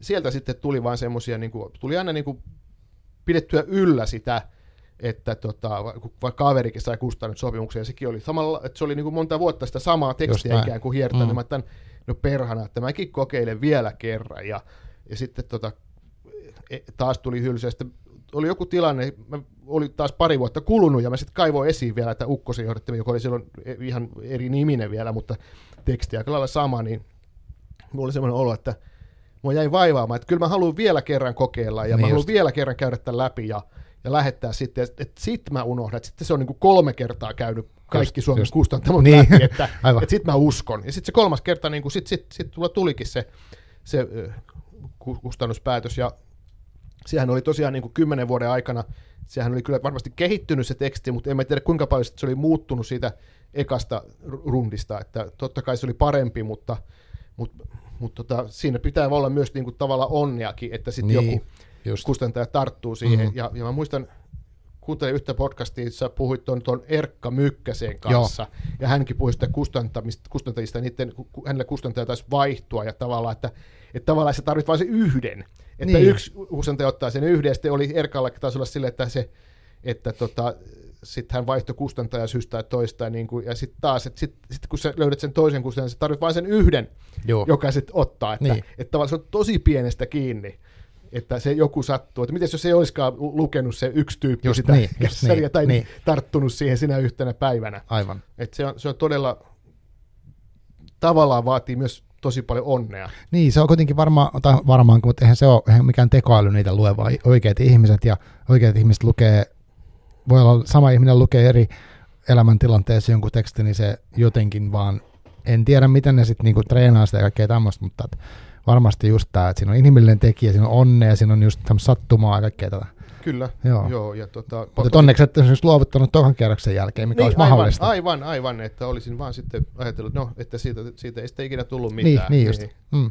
sieltä sitten tuli vain semmoisia, niin kuin, tuli aina niin kuin, pidettyä yllä sitä, että tota, vaikka kaverikin sai kustannut sopimuksen, ja sekin oli samalla, että se oli niin kuin monta vuotta sitä samaa tekstiä ikään kuin hiertänyt, mm. mä tämän, no perhana, että mäkin kokeilen vielä kerran, ja, ja sitten tota, e, taas tuli hylsy, ja sitten oli joku tilanne, mä oli taas pari vuotta kulunut, ja mä sitten kaivoin esiin vielä, että Ukkosen johdattavia, joka oli silloin e, ihan eri niminen vielä, mutta teksti aika lailla sama, niin mulla oli semmoinen olo, että mua jäi vaivaamaan, että kyllä mä haluan vielä kerran kokeilla, ja niin mä haluan vielä kerran käydä tämän läpi, ja ja lähettää sitten, että et sit mä unohdan, että sitten se on niin kuin kolme kertaa käynyt kaikki just, Suomen just. kustantamot niin. läpi, että, että sitten mä uskon. Ja sitten se kolmas kerta, niin kuin sit, sit, sit tulla tulikin se, se kustannuspäätös, ja sehän oli tosiaan niin kuin kymmenen vuoden aikana, sehän oli kyllä varmasti kehittynyt se teksti, mutta en mä tiedä kuinka paljon se oli muuttunut siitä ekasta rundista, että totta kai se oli parempi, mutta, mutta, mutta tota, siinä pitää olla myös niin kuin tavallaan onneakin, että sitten niin. joku Just. kustantaja tarttuu siihen. Mm-hmm. Ja, ja mä muistan, kuuntelin yhtä podcastia, jossa puhuit tuon, tuon Erkka Mykkäsen kanssa, Joo. ja hänkin puhui sitä kustantajista, niiden, hänelle kustantaja taisi vaihtua, ja tavallaan, että, että tavallaan se tarvitsee vain se yhden. Että niin. yksi kustantaja ottaa sen yhden, ja sitten oli Erkalla taisi olla sille, että se, että tota, sitten hän vaihtoi kustantaja syystä ja toista, ja, niin kuin, ja sitten taas, että sit, sit kun sä löydät sen toisen kustantajan, sä tarvitset vain sen yhden, Joo. joka sitten ottaa, että, niin. että tavallaan se on tosi pienestä kiinni että se joku sattuu. Että miten jos ei olisikaan lukenut se yksi tyyppi just sitä niin, kässäriä niin, tai niin. tarttunut siihen sinä yhtenä päivänä. Aivan. Että se, on, se on todella, tavallaan vaatii myös tosi paljon onnea. Niin, se on kuitenkin varmaan, tai varmaan, mutta eihän se ole eihän mikään tekoäly niitä lue, vaan oikeat ihmiset, ja oikeat ihmiset lukee, voi olla sama ihminen lukee eri elämäntilanteessa jonkun tekstin, niin se jotenkin vaan, en tiedä miten ne sitten niinku treenaa sitä ja kaikkea tämmöistä, mutta että varmasti just tämä, että siinä on inhimillinen tekijä, siinä on onnea, siinä on just sattumaa ja kaikkea tätä. Kyllä, joo. joo ja tota, Mutta onneksi et esimerkiksi luovuttanut tohon kierroksen jälkeen, mikä niin, olisi aivan, mahdollista. Aivan, aivan, että olisin vaan sitten ajatellut, no, että siitä, siitä ei sitten ikinä tullut mitään. Niin, niin just. Niin. Mm.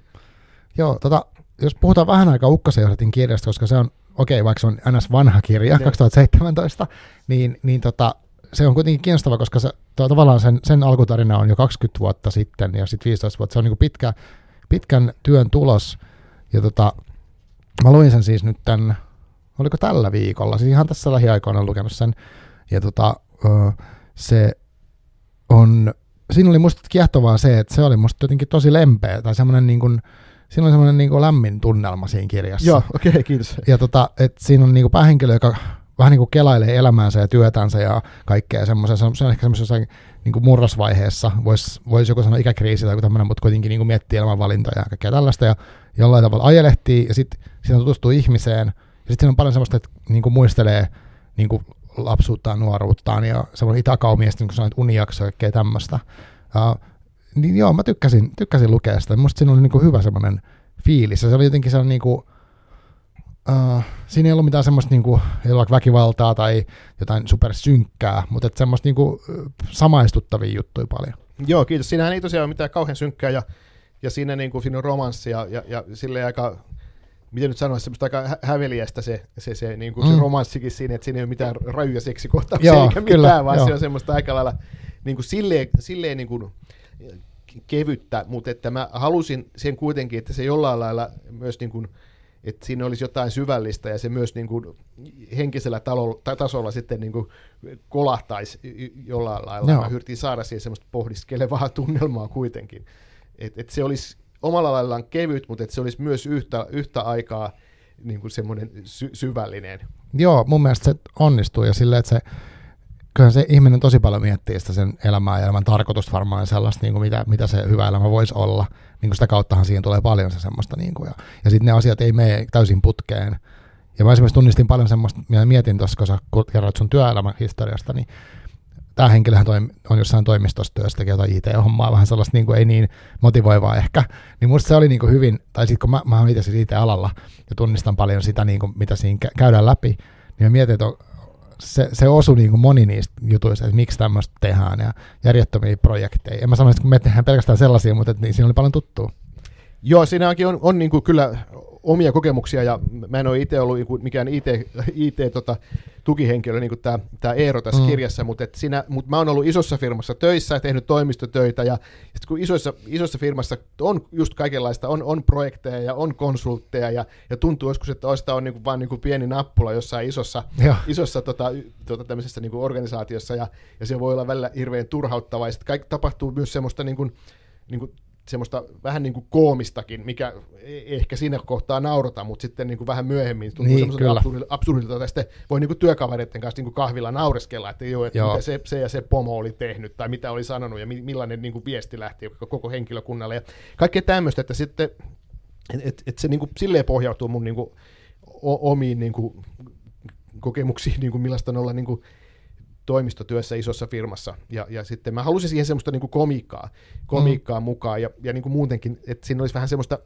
Joo, tota, jos puhutaan vähän aikaa johdatin kirjasta, koska se on, okei, okay, vaikka se on NS vanha kirja, ne. 2017, niin, niin tota, se on kuitenkin kiinnostava, koska se, to, tavallaan sen, sen alkutarina on jo 20 vuotta sitten ja sitten 15 vuotta. Se on niin pitkä, pitkän työn tulos. Ja tota, mä luin sen siis nyt tämän, oliko tällä viikolla, siis ihan tässä lähiaikoina lukenut sen. Ja tota, se on, siinä oli musta kiehtovaa se, että se oli musta jotenkin tosi lempeä, tai semmoinen niin kuin, siinä on semmoinen niin kuin lämmin tunnelma siinä kirjassa. Joo, okei, okay, kiitos. Ja tota, että siinä on niin kuin päähenkilö, joka vähän niin kuin kelailee elämäänsä ja työtänsä ja kaikkea semmoisen, se on, se on ehkä semmoisen niin kuin murrosvaiheessa, voisi vois joku sanoa ikäkriisi tai tämmöinen, mutta kuitenkin niin kuin miettii elämänvalintoja ja kaikkea tällaista ja jollain tavalla ajelehtii ja sitten siinä tutustuu ihmiseen ja sitten on paljon semmoista, että niin kuin muistelee niin kuin lapsuuttaan, nuoruuttaan ja semmoinen itäkaumiestä, niin kuin sanoit, unijakso ja kaikkea tämmöistä. Uh, niin joo, mä tykkäsin, tykkäsin lukea sitä. Musta siinä oli niin kuin hyvä semmoinen fiilis ja se oli jotenkin sellainen niin kuin, Uh, siinä ei ollut mitään semmoista niinku, ei ollut väkivaltaa tai jotain supersynkkää, mutta et semmoista niinku, samaistuttavia juttuja paljon. Joo, kiitos. Siinähän ei tosiaan ole mitään kauhean synkkää ja, ja siinä, niinku, siinä on romanssi ja, ja, ja silleen aika, miten nyt sanoisi, semmoista aika häveliästä se, se, se, niinku, mm. se romanssikin siinä, että siinä ei ole mitään rajuja seksikohtauksia joo, eikä kyllä, mitään, vaan joo. se on semmoista aika lailla niinku, silleen, silleen niinku, kevyttä, mutta että mä halusin sen kuitenkin, että se jollain lailla myös niin kuin, että siinä olisi jotain syvällistä ja se myös niin kuin henkisellä talo, tasolla sitten niin kuin kolahtaisi jollain lailla. Joo. Mä yritin saada siihen semmoista pohdiskelevaa tunnelmaa kuitenkin. Että et se olisi omalla laillaan kevyt, mutta että se olisi myös yhtä, yhtä aikaa niin kuin semmoinen sy- syvällinen. Joo, mun mielestä se onnistuu ja silleen, että se kyllähän se ihminen tosi paljon miettii sitä sen elämää ja elämän tarkoitusta varmaan sellaista, niin kuin mitä, mitä se hyvä elämä voisi olla. Niin kuin sitä kauttahan siihen tulee paljon se semmoista. Niin kuin, ja, ja sitten ne asiat ei mene täysin putkeen. Ja mä esimerkiksi tunnistin paljon semmoista, mitä mietin tuossa, kun sä kerroit sun työelämän historiasta, niin tämä henkilöhän on jossain toimistossa työssä, tekee jotain IT-hommaa, vähän sellaista niin kuin ei niin motivoivaa ehkä. Niin musta se oli niin kuin hyvin, tai sitten kun mä, mä olen itse siis IT-alalla ja tunnistan paljon sitä, niin kuin, mitä siinä käydään läpi, niin mä mietin, että se, se osui niin kuin moni niistä jutuista, että miksi tämmöistä tehdään ja järjettömiä projekteja. En mä sano, että me tehdään pelkästään sellaisia, mutta että niin, siinä oli paljon tuttua. Joo, siinä onkin on, on niin kuin kyllä omia kokemuksia, ja mä en ole itse ollut mikään IT, IT tota, tukihenkilö, niin kuin tämä, tämä Eero tässä mm. kirjassa, mutta, et siinä, mutta mä oon ollut isossa firmassa töissä ja tehnyt toimistotöitä, ja sitten kun isoissa, isossa firmassa on just kaikenlaista, on, on projekteja ja on konsultteja, ja, ja tuntuu joskus, että oista on niin kuin, vaan niin kuin pieni nappula jossain isossa, isossa tota, tota, tämmöisessä niin kuin organisaatiossa, ja, ja se voi olla välillä hirveän turhauttavaa, ja sitten kaikki tapahtuu myös semmoista niin kuin, niin kuin semmoista vähän niin kuin koomistakin, mikä e- ehkä siinä kohtaa naurata, mutta sitten niin kuin vähän myöhemmin tuntuu niin, semmoiselta absurdilta, että sitten voi niin kuin työkavereiden kanssa niin kuin kahvilla naureskella, että, joo, että joo. mitä se, se ja se pomo oli tehnyt, tai mitä oli sanonut, ja millainen niin kuin viesti lähti koko henkilökunnalle, ja kaikkea tämmöistä, että sitten et, et, et se niin kuin, silleen pohjautuu mun niin kuin, o, omiin niin kuin, kokemuksiin, niin kuin millaista on olla niin kuin, toimistotyössä isossa firmassa. Ja, ja sitten mä halusin siihen semmoista niin kuin komiikkaa, komiikkaa mm. mukaan ja, ja niin kuin muutenkin, että siinä olisi vähän semmoista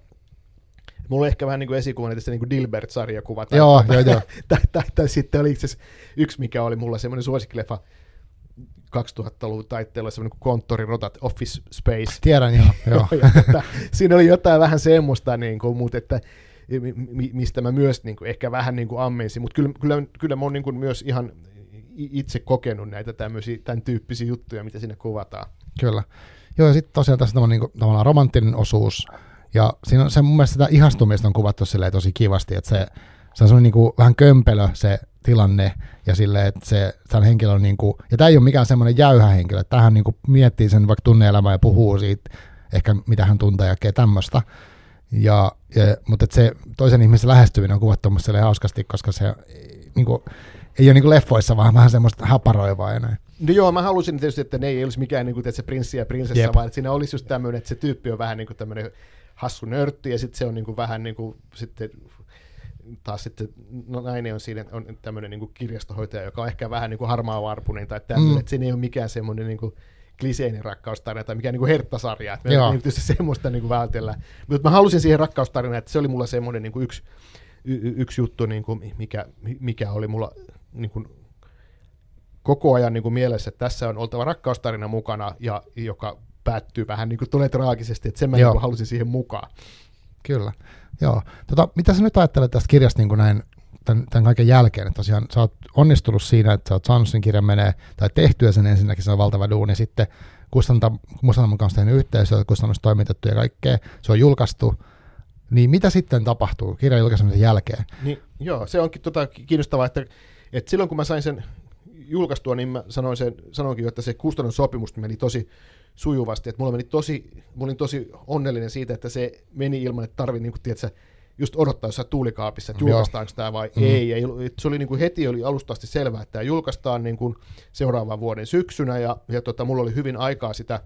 Mulla on ehkä vähän niin kuin esikuva että niin Dilbert-sarjakuva. Tai, joo, tai, joo, joo. Tai, tai, tai, sitten oli itse yksi, mikä oli mulla semmoinen suosikkileffa 2000-luvun taitteella, semmoinen kuin konttorirotat, Office Space. Tiedän, joo. joo. ja, että, siinä oli jotain vähän semmoista, niin kuin, mutta että mistä mä myös niin kuin, ehkä vähän niin kuin ammensin, mutta kyllä, kyllä, kyllä mä oon niin kuin myös ihan itse kokenut näitä tämmöisiä, tämän tyyppisiä juttuja, mitä sinne kuvataan. Kyllä. Joo, ja sitten tosiaan tässä on niin kuin, tavallaan romanttinen osuus, ja siinä on se mun mielestä sitä ihastumista on kuvattu tosi kivasti, että se, se on semmoinen niin kuin, vähän kömpelö se tilanne, ja silleen, että se, se henkilö on niin kuin, ja tämä ei ole mikään semmoinen jäyhä henkilö, että tähän niin kuin miettii sen vaikka tunneelämää ja puhuu siitä, ehkä mitä hän tuntee ja tämmöistä. Ja, ja, mutta se toisen ihmisen lähestyminen on kuvattu hauskasti, koska se niin kuin, ei ole niin kuin leffoissa, vaan vähän semmoista haparoivaa ja näin. No joo, mä halusin tietysti, että ne ei olisi mikään niin kuin, että se prinssi ja prinsessa, Jep. vaan että siinä olisi just tämmöinen, että se tyyppi on vähän niin kuin tämmöinen hassu nörtti, ja sitten se on niin kuin vähän niin kuin sitten taas sitten no nainen on siinä on tämmöinen niin kuin kirjastohoitaja, joka on ehkä vähän niin kuin harmaa varpunen tai tämmöinen, mm. että siinä ei ole mikään semmoinen niin kuin kliseinen rakkaustarina tai mikään niin kuin herttasarja, että me ei semmoista niin kuin vältellä. Mutta mä halusin siihen rakkaustarinaan, että se oli mulla semmoinen niin kuin yksi, y- yksi juttu, niin kuin mikä, mikä oli mulla niin kuin koko ajan niin kuin mielessä, että tässä on oltava rakkaustarina mukana, ja joka päättyy vähän niin kuin tulee traagisesti, että sen mä niin halusin siihen mukaan. Kyllä, joo. Tota, mitä sä nyt ajattelet tästä kirjasta niin kuin näin tämän, tämän kaiken jälkeen, että tosiaan sä oot onnistunut siinä, että sä oot saanut sen kirjan menee, tai tehtyä sen ensinnäkin, se on valtava duuni, sitten kustantaman kanssa tehnyt yhteistyötä, kustannus toimitettu ja kaikkea, se on julkaistu, niin mitä sitten tapahtuu kirjan julkaisemisen jälkeen? Niin, joo, se onkin tota kiinnostavaa, että et silloin kun mä sain sen julkaistua, niin mä sanoin sen, sanoinkin, että se kustannussopimus meni tosi sujuvasti, että mulla meni tosi, mulla olin tosi onnellinen siitä, että se meni ilman, että tarvii, niin tiedätkö, just odottaa jossain tuulikaapissa, että julkaistaanko tämä vai mm. ei. Ja se oli niin kuin heti oli alusta asti selvää, että tämä julkaistaan niin kuin seuraavan vuoden syksynä, ja, ja tota, mulla oli hyvin aikaa sitä,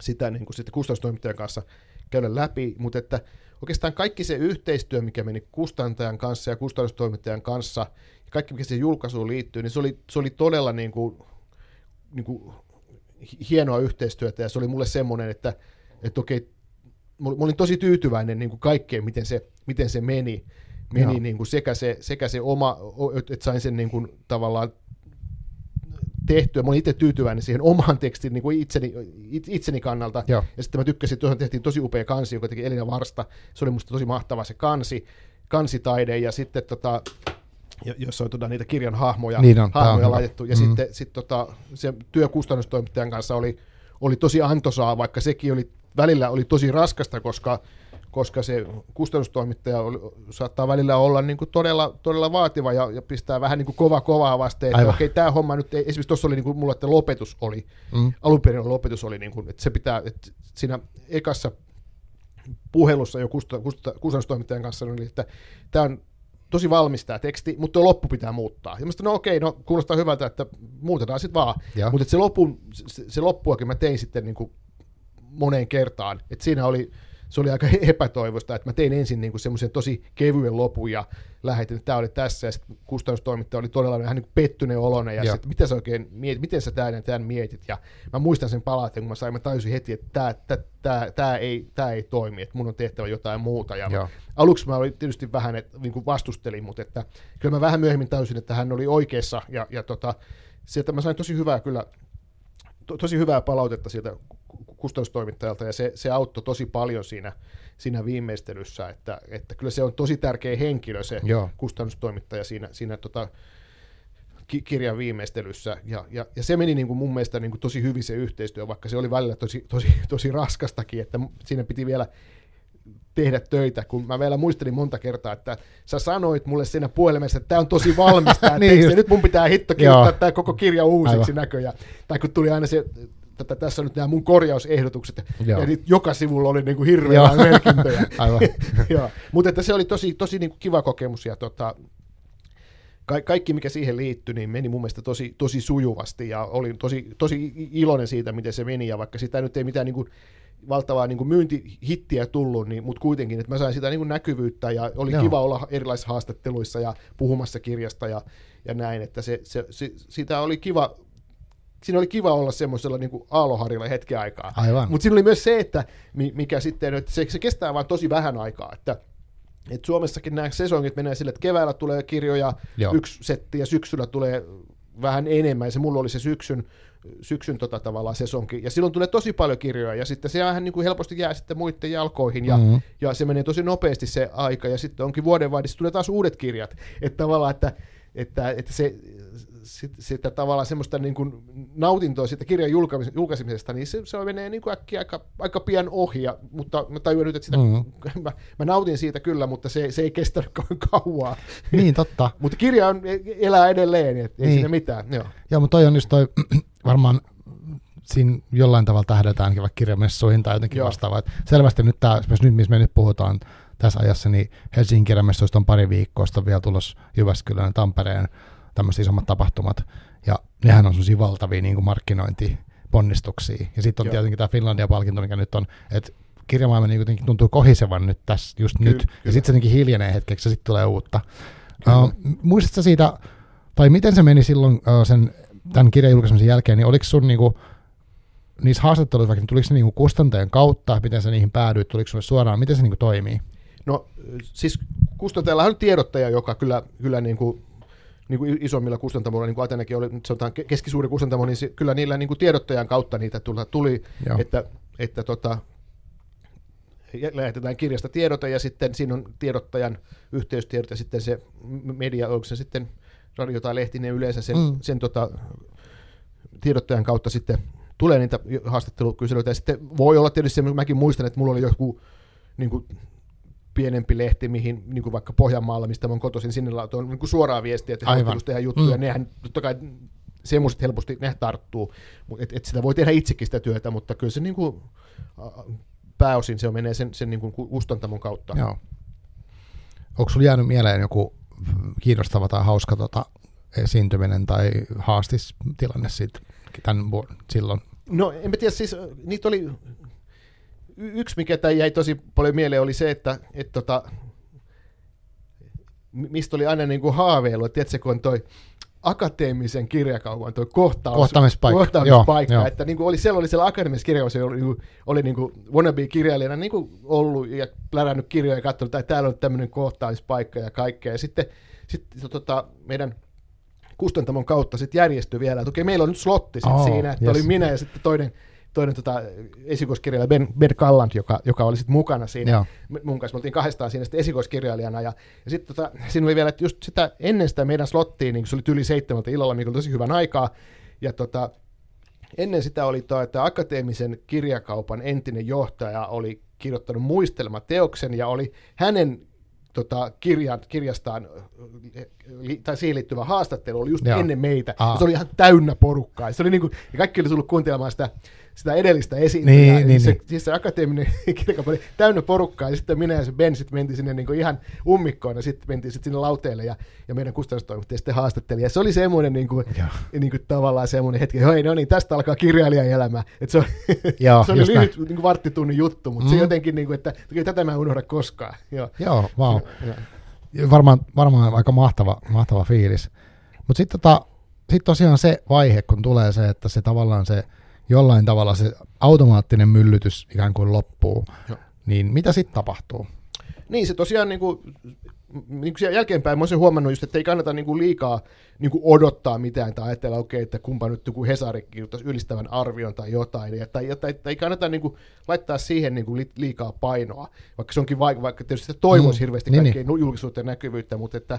sitä niin kuin sitten kustannustoimittajan kanssa käydä läpi, mutta että oikeastaan kaikki se yhteistyö, mikä meni kustantajan kanssa ja kustannustoimittajan kanssa, ja kaikki, mikä siihen julkaisuun liittyy, niin se oli, se oli todella niin kuin, niin kuin hienoa yhteistyötä, ja se oli mulle semmoinen, että, että okei, mä olin tosi tyytyväinen niin kuin kaikkeen, miten se, miten se meni, meni niin kuin sekä, se, sekä se oma, että sain sen niin kuin tavallaan tehtyä. Mä olin itse tyytyväinen siihen omaan tekstiin niin kuin itseni, itseni kannalta. Joo. Ja sitten mä tykkäsin, että tehtiin tosi upea kansi, joka teki Elina Varsta. Se oli musta tosi mahtava se kansi, kansitaide. Ja sitten tota, jossa on tota, niitä kirjan hahmoja, niin on, hahmoja on laitettu. Ja mm. sitten sit, tota, se työkustannustoimittajan kanssa oli, oli tosi antoisaa, vaikka sekin oli välillä oli tosi raskasta, koska koska se kustannustoimittaja oli, saattaa välillä olla niin kuin todella, todella vaativa ja, ja pistää vähän niin kuin kova kovaa vasteen, että okei, tämä homma nyt, ei, esimerkiksi tuossa oli niin kuin mulla, että lopetus oli, mm. alun perin lopetus oli, niin kuin, että se pitää, että siinä ekassa puhelussa jo kustannustoimittajan kanssa oli, että tämä on tosi valmis tämä teksti, mutta tuo loppu pitää muuttaa. Ja mä no okei, no kuulostaa hyvältä, että muutetaan sitten vaan. Mutta se, lopun, se, se loppuakin mä tein sitten niin kuin moneen kertaan. Et siinä oli se oli aika epätoivosta, että mä tein ensin niin semmoisen tosi kevyen lopun ja lähetin, että tämä oli tässä, ja sitten kustannustoimittaja oli todella vähän niin pettyneen oloinen, ja sitten mitä sä oikein mietit, miten sä tämän, tämän mietit, ja mä muistan sen palautteen, kun mä sain, mä tajusin heti, että tämä, tämä, tämä, tämä, ei, tämä ei toimi, että mun on tehtävä jotain muuta, ja mä, aluksi mä olin tietysti vähän, että niin kuin vastustelin, mutta että kyllä mä vähän myöhemmin tajusin, että hän oli oikeassa, ja, ja tota, sieltä mä sain tosi hyvää kyllä, to, tosi hyvää palautetta sieltä kustannustoimittajalta, ja se, se auttoi tosi paljon siinä, siinä viimeistelyssä, että, että kyllä se on tosi tärkeä henkilö se Joo. kustannustoimittaja siinä, siinä tota, ki- kirjan viimeistelyssä, ja, ja, ja se meni niin kuin mun mielestä niin kuin tosi hyvin se yhteistyö, vaikka se oli välillä tosi, tosi, tosi raskastakin, että siinä piti vielä tehdä töitä, kun mä vielä muistelin monta kertaa, että sä sanoit mulle siinä puhelimessa, että tämä on tosi valmis tämä Niin teksti, nyt mun pitää hitto kirjoittaa tämä koko kirja uusiksi Aivan. näköjään. Tai kun tuli aina se, että tässä on nyt nämä mun korjausehdotukset, Joo. ja nyt joka sivulla oli niinku hirveä Joo. merkintöjä. Aivan. Mutta että se oli tosi, tosi niinku kiva kokemus, ja tota, ka- kaikki mikä siihen liittyi, niin meni mun mielestä tosi, tosi sujuvasti, ja olin tosi, tosi iloinen siitä, miten se meni, ja vaikka sitä nyt ei mitään niinku valtavaa niin kuin myyntihittiä tullut, niin, mutta kuitenkin, että mä sain sitä niin kuin näkyvyyttä ja oli Joo. Kiva olla erilaisissa haastatteluissa ja puhumassa kirjasta ja, ja näin, että se, se, se, sitä oli kiva, siinä oli kiva olla semmoisella niin kuin aaloharilla hetken aikaa. Aivan. Mutta siinä oli myös se, että mi- mikä sitten, että se, se kestää vain tosi vähän aikaa, että et Suomessakin nämä sesongit menee sille, että keväällä tulee kirjoja Joo. yksi setti ja syksyllä tulee vähän enemmän, ja se mulla oli se syksyn, syksyn tota tavallaan sesonki, ja silloin tulee tosi paljon kirjoja, ja sitten se vähän niin kuin helposti jää sitten muiden jalkoihin, ja, Mhm. mm-hmm. ja se menee tosi nopeasti se aika, ja sitten onkin vuodenvaihdissa tulee taas uudet kirjat, että tavallaan, että, että, että se, sit, sitä tavallaan semmoista niin kuin nautintoa siitä kirjan julkaisemisesta, niin se, se menee niin kuin äkkiä aika, aika pian ohi, ja, mutta mä tajuan nyt, että sitä, Mhm. mm-hmm. mä, mä nautin siitä kyllä, mutta se, se ei kestänyt kauan kauaa. Niin, totta. Mutta kirja on, elää edelleen, et ei Niin. siinä mitään. Joo. Joo, mutta toi on just toi, varmaan siinä jollain tavalla tähdätäänkin vaikka kirjamessuihin tai jotenkin Joo. vastaavaa. Selvästi nyt tämä, esimerkiksi nyt, missä me nyt puhutaan tässä ajassa, niin Helsingin kirjamessuista on pari on vielä tulossa Jyväskylän, Tampereen tämmöiset isommat tapahtumat, ja nehän on sellaisia valtavia niin markkinointiponnistuksia. Ja sitten on Joo. tietenkin tämä Finlandia-palkinto, mikä nyt on, että kirjamaailma niin jotenkin tuntuu kohisevan nyt tässä just Kyllä, nyt, ja kyllä. sitten se jotenkin hiljenee hetkeksi, ja sitten tulee uutta. Kyllä. Uh, muistatko siitä, tai miten se meni silloin uh, sen, tämän kirjan julkaisemisen jälkeen, niin oliko sun niinku, niissä haastatteluissa vaikka, tuliko se niinku kustantajan kautta, miten sä niihin päädyit, tuliko sulle suoraan, miten se niinku toimii? No siis kustantajallahan on tiedottaja, joka kyllä, kyllä niin kuin, niin kuin isommilla kustantamoilla, niin kuin Atenakin oli, sanotaan ke- keskisuuri kustantamo, niin se, kyllä niillä niin kuin tiedottajan kautta niitä tuli, tuli että, että tota, lähetetään kirjasta tiedote ja sitten siinä on tiedottajan yhteystiedot ja sitten se media, onko se sitten radio tai lehti, ne yleensä sen, mm. sen tota, tiedottajan kautta sitten tulee niitä haastattelukyselyitä ja sitten voi olla tietysti se, mäkin muistan, että mulla oli joku niin kuin, pienempi lehti, mihin niin kuin vaikka Pohjanmaalla, mistä mä oon kotoisin, sinne laitoin niin kuin suoraa viestiä, että Aivan. tehdä juttuja, Mm. nehän totta kai semmoiset helposti, ne tarttuu, että et sitä voi tehdä itsekin sitä työtä, mutta kyllä se niin kuin, pääosin se menee sen, sen niin kuin kustantamon kautta. Joo. Onko sulla jäänyt mieleen joku kiinnostava tai hauska tota, esiintyminen tai haastistilanne siitä, tämän vuoden, silloin? No en mä tiedä, siis äh, niitä oli, yksi mikä tämä jäi tosi paljon mieleen oli se, että et tota, mi- mistä oli aina niin kuin haaveilu, että tiedätkö, kun on toi akateemisen kirjakaupan toi kohtaus, Kohtaamispaikka. kohtaamispaikka Joo, joo. että niin kuin oli, siellä oli siellä akateemisessa kirjakaupassa, oli, niin kuin, oli niin kuin wannabe-kirjailijana niin kuin ollut ja plärännyt kirjoja ja katsonut, että täällä on tämmöinen kohtaamispaikka ja kaikkea. Ja sitten, sitten tota, meidän kustantamon kautta sitten järjestyi vielä, että okei, meillä on nyt slotti sit Oh, siinä, että yes. oli minä ja sitten toinen, toinen tota, esikoiskirjailija Ben, ben Kalland, joka, joka oli sitten mukana siinä Joo. Mun kanssa. Me oltiin kahdestaan siinä sitten esikoiskirjailijana. Ja, ja sitten tota, siinä oli vielä, että just sitä, ennen sitä meidän slottiin, niin se oli yli seitsemältä illalla, mikä oli tosi hyvän aikaa. Ja tota, ennen sitä oli tuo, että akateemisen kirjakaupan entinen johtaja oli kirjoittanut muistelmateoksen ja oli hänen tota, kirjan, kirjastaan li, tai siihen liittyvä haastattelu oli just Joo. Ennen meitä. Aa. Se oli ihan täynnä porukkaa. Se oli niinku, ja kaikki oli tullut kuuntelemaan sitä, sitä edellistä esiintyjää. Niin, Eli niin, se, niin. Siis se akateeminen kirjakaupan oli täynnä porukkaa. Ja sitten minä ja se Ben sitten mentiin sinne niinku ihan ummikkoon ja sitten mentiin sitten sinne lauteelle ja, ja meidän kustannustoimittaja sitten haastatteli. Ja se oli semmoinen niinku, Joo. niinku tavallaan semmoinen hetki, hei no niin, tästä alkaa kirjailijan elämä. Et se, on, Joo, se oli lyhyt niinku varttitunnin juttu, mutta mm. se jotenkin, niinku, että okei, tätä mä en unohda koskaan. Joo. Joo, wow. Joo. Varmaan, varmaan aika mahtava, mahtava fiilis. Mutta sitten tota, sit tosiaan se vaihe, kun tulee se, että se tavallaan se jollain tavalla se automaattinen myllytys ikään kuin loppuu, Joo. niin mitä sitten tapahtuu? Niin, se tosiaan niin kuin, niin kuin jälkeenpäin mä olisin huomannut just, että ei kannata niin kuin liikaa niin kuin odottaa mitään tai ajatella, okei, okay, että kumpa nyt joku Hesari kirjoittaisi ylistävän arvion tai jotain, ja, tai, tai, tai ei kannata niin kuin, laittaa siihen niin kuin liikaa painoa, vaikka se onkin vaikka, vaikka tietysti toivoisi mm, hirveästi niin, kaikkea niin. julkisuutta ja näkyvyyttä, mutta että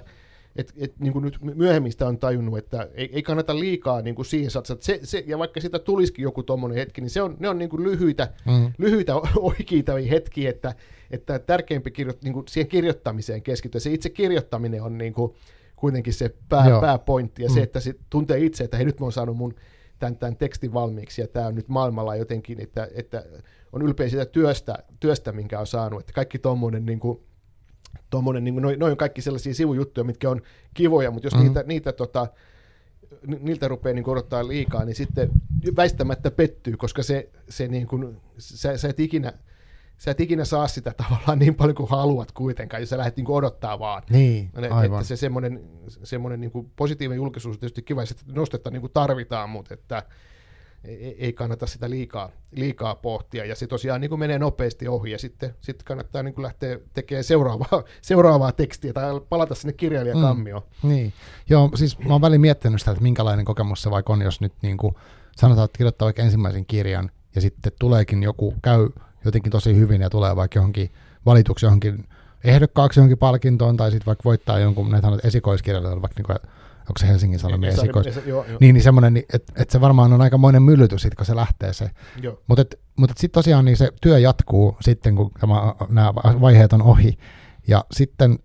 et, et, niin kuin nyt myöhemmin sitä on tajunnut, että ei, ei kannata liikaa niin kuin siihen satsata. Se, se, ja vaikka sitä tulisikin joku tuommoinen hetki, niin se on, ne on niin kuin lyhyitä, mm. lyhyitä oikeita hetkiä, että, että tärkeämpi kirjo, niin kuin siihen kirjoittamiseen keskittyä. Se itse kirjoittaminen on niin kuin kuitenkin se pää, pääpointti, ja mm. se, että se tuntee itse, että hei nyt mä oon saanut mun tämän, tämän tekstin valmiiksi, ja tämä on nyt maailmalla jotenkin, että, että on ylpeä sitä työstä, työstä, minkä on saanut, että kaikki tuommoinen niin kuin, tuommoinen, niin noin noi on kaikki sellaisia sivujuttuja, mitkä on kivoja, mutta jos mm. niitä, niitä tota, niiltä rupeaa niin odottaa liikaa, niin sitten väistämättä pettyy, koska se, se niin kuin, sä, sä, et ikinä, sä et ikinä saa sitä tavallaan niin paljon kuin haluat kuitenkaan, jos sä lähdet niin odottaa vaan. Niin, aivan. Että se semmoinen, semmoinen niin kuin positiivinen julkisuus on tietysti kiva, että nostetta niin kuin tarvitaan, mutta että, ei kannata sitä liikaa, liikaa pohtia, ja se tosiaan niin kuin menee nopeasti ohi, ja sitten, sitten kannattaa niin kuin lähteä tekemään seuraavaa, seuraavaa tekstiä, tai palata sinne kirjailijakammioon. Mm, niin, joo, siis mä oon väliin miettinyt sitä, että minkälainen kokemus se vaikka on, jos nyt niin kuin sanotaan, että kirjoittaa vaikka ensimmäisen kirjan, ja sitten tuleekin joku, käy jotenkin tosi hyvin, ja tulee vaikka johonkin valituksi johonkin ehdokkaaksi johonkin palkintoon, tai sitten vaikka voittaa jonkun, näitä esikoiskirjailijoita, vaikka niin kuin onko se Helsingin Sanomien esikois, niin, niin semmoinen, niin, että et se varmaan on aikamoinen myllytys, sit, kun se lähtee se. Mutta mut sitten tosiaan niin se työ jatkuu sitten, kun tämä, nämä vaiheet on ohi. Ja sitten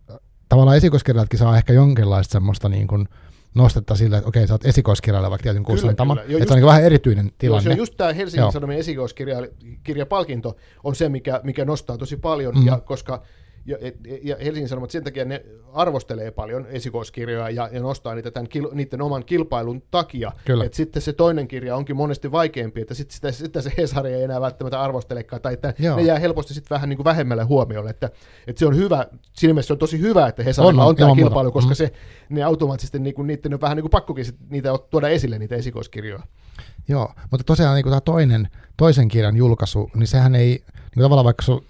tavallaan esikoiskirjailijatkin saa ehkä jonkinlaista semmoista niin kuin, nostetta sille, että okei, sä oot esikoiskirjailija vaikka tietyn kustantaman, että se on niin vähän erityinen tilanne. Joo, just tämä Helsingin Joo. Sanomien esikoiskirjapalkinto on se, mikä, mikä nostaa tosi paljon, mm. ja koska ja, ja Helsingin Sanomat sen takia ne arvostelee paljon esikoiskirjoja ja, ja nostaa niitä tämän niiden oman kilpailun takia. Että sitten se toinen kirja onkin monesti vaikeampi, että sitten sitä, sitä se Hesari ei enää välttämättä arvostelekaan, tai että Joo. ne jää helposti sitten vähän niin kuin vähemmälle huomiolle. Että, että se on hyvä, siinä mielessä se on tosi hyvä, että Hesarilla on, on tämä kilpailu, koska mm. se, ne automaattisesti niin kuin, niiden on vähän niin kuin pakkokin sit niitä tuoda esille, niitä esikoiskirjoja. Joo, mutta tosiaan niin kuin tämä toinen, toisen kirjan julkaisu, niin sehän ei, niin tavallaan vaikka sun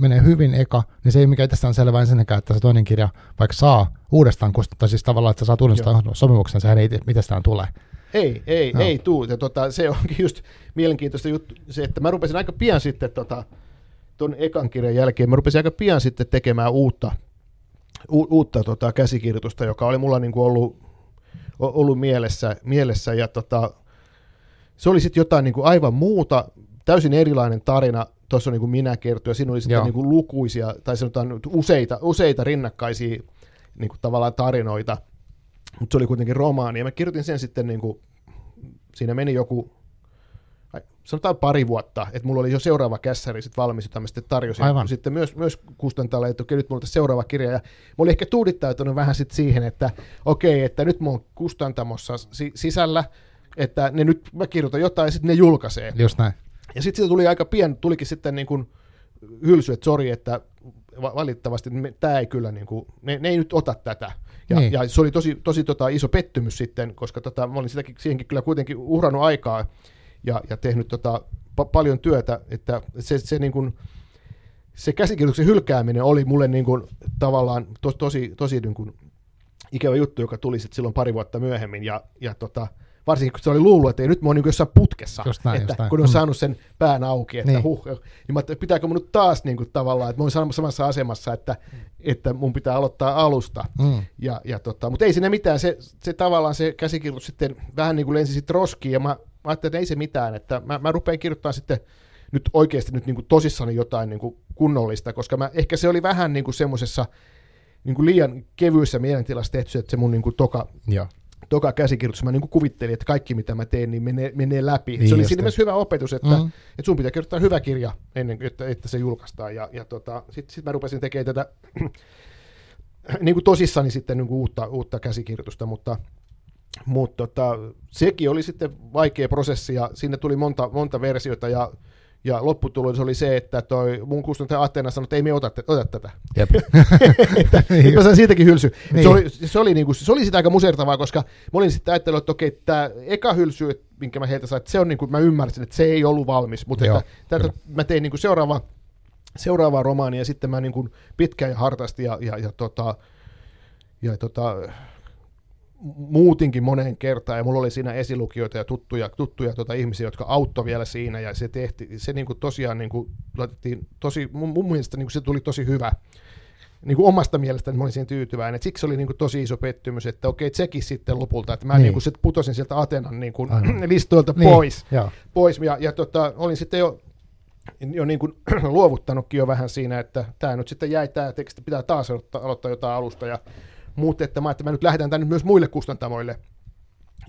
menee hyvin eka, niin se ei mikään itsestään selvää ensinnäkään, että se toinen kirja vaikka saa uudestaan, tai siis tavallaan, että sä saat uudestaan Joo. sopimuksen, sehän ei itsestään tule. Ei, ei, no. ei tuu. Ja tota, se onkin just mielenkiintoista juttu, se, että mä rupesin aika pian sitten tota, tuon ekan kirjan jälkeen, mä rupesin aika pian sitten tekemään uutta, u, uutta tota, käsikirjoitusta, joka oli mulla niin kuin ollut, ollut mielessä, mielessä ja tota, se oli sitten jotain niin kuin aivan muuta, täysin erilainen tarina, tuossa on niin kuin minä kertoo, ja siinä oli sitten niin kuin lukuisia, tai sanotaan useita, useita rinnakkaisia niin kuin tavallaan tarinoita, mutta se oli kuitenkin romaani, ja mä kirjoitin sen sitten, niin kuin, siinä meni joku, sanotaan pari vuotta, että mulla oli jo seuraava kässäri sitten valmis, jota mä sitten tarjosin Aivan. sitten myös, myös kustantajalle, että okei, nyt mulla on seuraava kirja, ja mä olin ehkä tuudittautunut vähän sitten siihen, että okei, että nyt mä oon kustantamossa sisällä, että ne nyt, mä kirjoitan jotain, ja sitten ne julkaisee. Just näin. Ja sitten siitä tuli aika pian, tulikin sitten niin kuin hylsy, että sori, että valitettavasti tämä ei kyllä, niin kuin, ne, ne ei nyt ota tätä. Ja, niin. ja se oli tosi, tosi tota, iso pettymys sitten, koska tota, mä olin sitäkin, siihenkin kyllä kuitenkin uhrannut aikaa ja, ja tehnyt tota, pa- paljon työtä, että se, se, niin kuin, se käsikirjoituksen hylkääminen oli mulle niin kuin, tavallaan to, tosi, tosi niin kuin, ikävä juttu, joka tuli sitten silloin pari vuotta myöhemmin. Ja, ja tota, varsinkin kun se oli luullut, että ei, nyt mä oon niin jossain putkessa, näin, että kun on mm. saanut sen pään auki, että niin. huh, niin mä että pitääkö mun nyt taas niin kuin, tavallaan, että mä oon samassa asemassa, että, että mun pitää aloittaa alusta. Mm. Ja, ja tota, mutta ei siinä mitään, se, se tavallaan se käsikirjoitus sitten vähän niin kuin lensi sitten roskiin, ja mä, mä ajattelin, että ei se mitään, että mä, mä rupean kirjoittamaan sitten nyt oikeasti nyt niin kuin tosissani jotain niin kuin kunnollista, koska mä, ehkä se oli vähän niin kuin semmoisessa niin kuin liian kevyessä mielentilassa tehty, että se mun niin kuin toka, toka käsikirjoitus, mä niin kuin kuvittelin, että kaikki mitä mä teen, niin menee, menee läpi. Niin se oli siinä mielessä hyvä opetus, että, mm-hmm. että sun pitää kirjoittaa hyvä kirja ennen kuin että, että se julkaistaan. Ja, ja tota, sitten sit mä rupesin tekemään tätä niin kuin tosissani sitten niin kuin uutta, uutta käsikirjoitusta, mutta, mutta tota, sekin oli sitten vaikea prosessi ja sinne tuli monta, monta versiota ja ja lopputulos oli se, että toi mun kustantaja Ateena sanoi, että ei me ota, ota tätä. Jep. niin mä sain siitäkin hylsy. Niin. Se, oli, se, oli niinku, se oli sitä aika musertavaa, koska mä olin sitten ajatellut, että okei, tämä eka hylsy, minkä mä heiltä sain, että se on niinku, mä ymmärsin, että se ei ollut valmis, mutta että, tätä, mä tein niinku seuraava seuraavaa romaania, ja sitten mä niin kuin pitkään ja hartaasti ja, ja, ja, tota, ja tota, muutinkin moneen kertaan, ja mulla oli siinä esilukijoita ja tuttuja, tuttuja tota, ihmisiä, jotka auttoi vielä siinä, ja se tehti, se niin kuin tosiaan niin kuin, laitettiin tosi, mun, mun mielestä niin kuin se tuli tosi hyvä, niin kuin omasta mielestäni mä olin siihen tyytyväinen. Et siksi oli niin kuin tosi iso pettymys, että okei, tsekin sitten lopulta, että mä niin. Niin kuin sit putosin sieltä Atenan niin kuin listoilta niin. pois. Joo. pois. Ja, ja tota, olin sitten jo, jo niin kuin luovuttanutkin jo vähän siinä, että tämä nyt sitten jäi tämä teksti, pitää taas aloittaa, aloittaa jotain alusta. Ja, mutta että mä, että mä nyt lähetän tämän myös muille kustantamoille.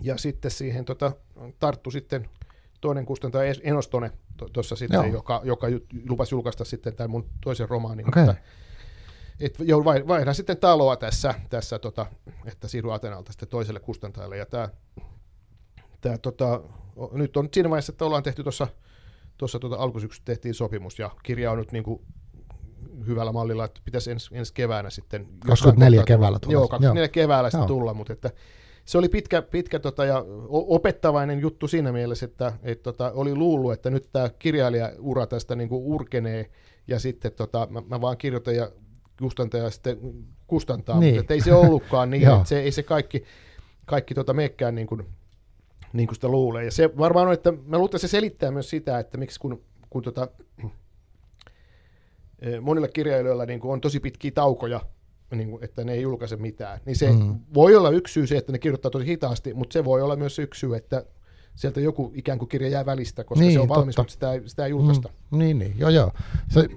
Ja sitten siihen tota, tarttu sitten toinen kustantaja Enostone tuossa sitten, Joo. joka, joka lupasi julkaista sitten tämän mun toisen romaanin. Okei. Mutta, et jo vai- vaihdan sitten taloa tässä, tässä tota, että siirry Atenalta sitten toiselle kustantajalle. Ja tämä, tämä tota, nyt on siinä vaiheessa, että ollaan tehty tuossa tuossa tuota alkusyksystä tehtiin sopimus ja kirja on nyt niin kuin hyvällä mallilla, että pitäisi ensi, ensi keväänä sitten... jossain 24 kohtaa keväällä tulla. Joo, 24 keväällä sitten Joo. tulla, mutta että se oli pitkä, pitkä tota, ja opettavainen juttu siinä mielessä, että et, tota, oli luullut, että nyt tämä kirjailijaura tästä niin kuin urkenee, ja sitten tota, mä, mä vaan kirjoitan ja kustantaja sitten kustantaa, Niin. mutta että ei se ollutkaan niin, Joo. että se, ei se kaikki, kaikki tota meekään niin kuin, niin kuin sitä luulee. Ja se varmaan on, että mä luulen, että se selittää myös sitä, että miksi kun, kun tota, monilla kirjailijoilla niin kuin on tosi pitkiä taukoja, niin kuin, että ne ei julkaise mitään, niin se Mm. voi olla yksi syy se, että ne kirjoittaa tosi hitaasti, mutta se voi olla myös yksi syy, että sieltä joku ikään kuin kirja jää välistä, koska Niin, se on valmis, totta. mutta sitä sitä ei julkaista. Mm, niin, niin, joo, joo. Se,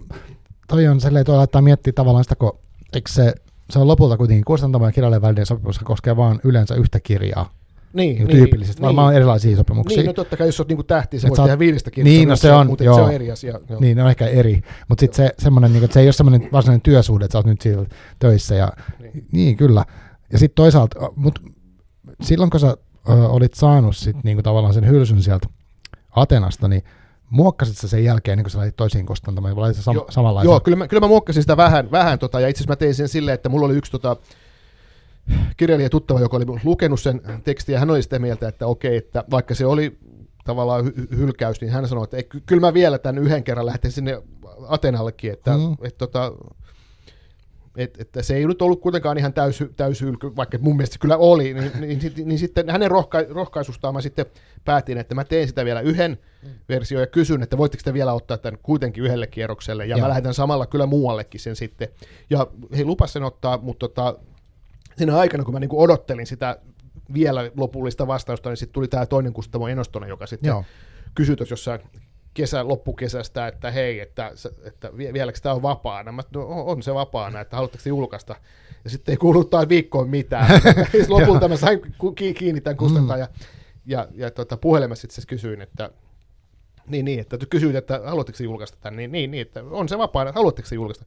toi on silleen, tuo laittaa miettiä tavallaan sitä, kun eikö se, se on lopulta kuitenkin kustantama ja kirjailijan välinen sopimus, koskee vain yleensä yhtä kirjaa. Niin, Niin, tyypillisesti. Varmaan on erilaisia sopimuksia. Niin, no totta kai, jos olet niinku tähti, se Et voi sä oot- tehdä viidestä kirjasta, Niin, no se on, mutta joo. se on eri asia. Joo. Niin, ne on ehkä eri. Mutta sitten se, semmoinen, niin, että se ei ole semmoinen varsinainen työsuhde, että sä oot nyt siellä töissä. Ja, niin. Niin. niin, kyllä. Ja sitten toisaalta, mutta silloin kun sä ö, olit saanut sit, niin kuin tavallaan sen hylsyn sieltä Atenasta, niin muokkasit sä sen jälkeen, niin kun sä laitit toisiin kustantamaan, vai laitit sä sam- Joo, samanlaisen? Joo, kyllä mä, kyllä mä muokkasin sitä vähän, vähän tota, ja itse asiassa mä tein sen silleen, että mulla oli yksi tota, kirjailija tuttava, joka oli lukenut sen tekstin, ja hän oli sitä mieltä, että okei, että vaikka se oli tavallaan hy- hylkäys, niin hän sanoi, että ky- kyllä mä vielä tämän yhden kerran lähten sinne Atenallekin, että Mm. mm. et, tota, et, että se ei nyt ollut kuitenkaan ihan täys, täyshylky, vaikka mun mielestä se kyllä oli, niin, niin, niin, niin sitten hänen rohka, rohkaisustaan mä sitten päätin, että mä teen sitä vielä yhden Mm. versio ja kysyn, että voitteko te vielä ottaa tämän kuitenkin yhdelle kierrokselle, ja Joo. mä lähetän samalla kyllä muuallekin sen sitten. Ja he lupas sen ottaa, mutta tota, siinä aikana, kun mä niinku odottelin sitä vielä lopullista vastausta, niin sitten tuli tämä toinen kustamo Enostonen, joka sitten Joo. kysyi tuossa jossain kesä, loppukesästä, että hei, että, se- että vie- vieläkö tämä on vapaana? Mä, no, on se vapaana, että haluatteko te julkaista? Ja sitten ei kuullut taas viikkoon mitään. Siis Lopulta mä sain kiinni tämän kustantajan ja, ja, ja tota, puhelimessa sitten siis kysyin, että niin, niin, että kysyit, että haluatteko te julkaista tämän, niin, niin, niin, että on se vapaana, haluatteko te julkaista?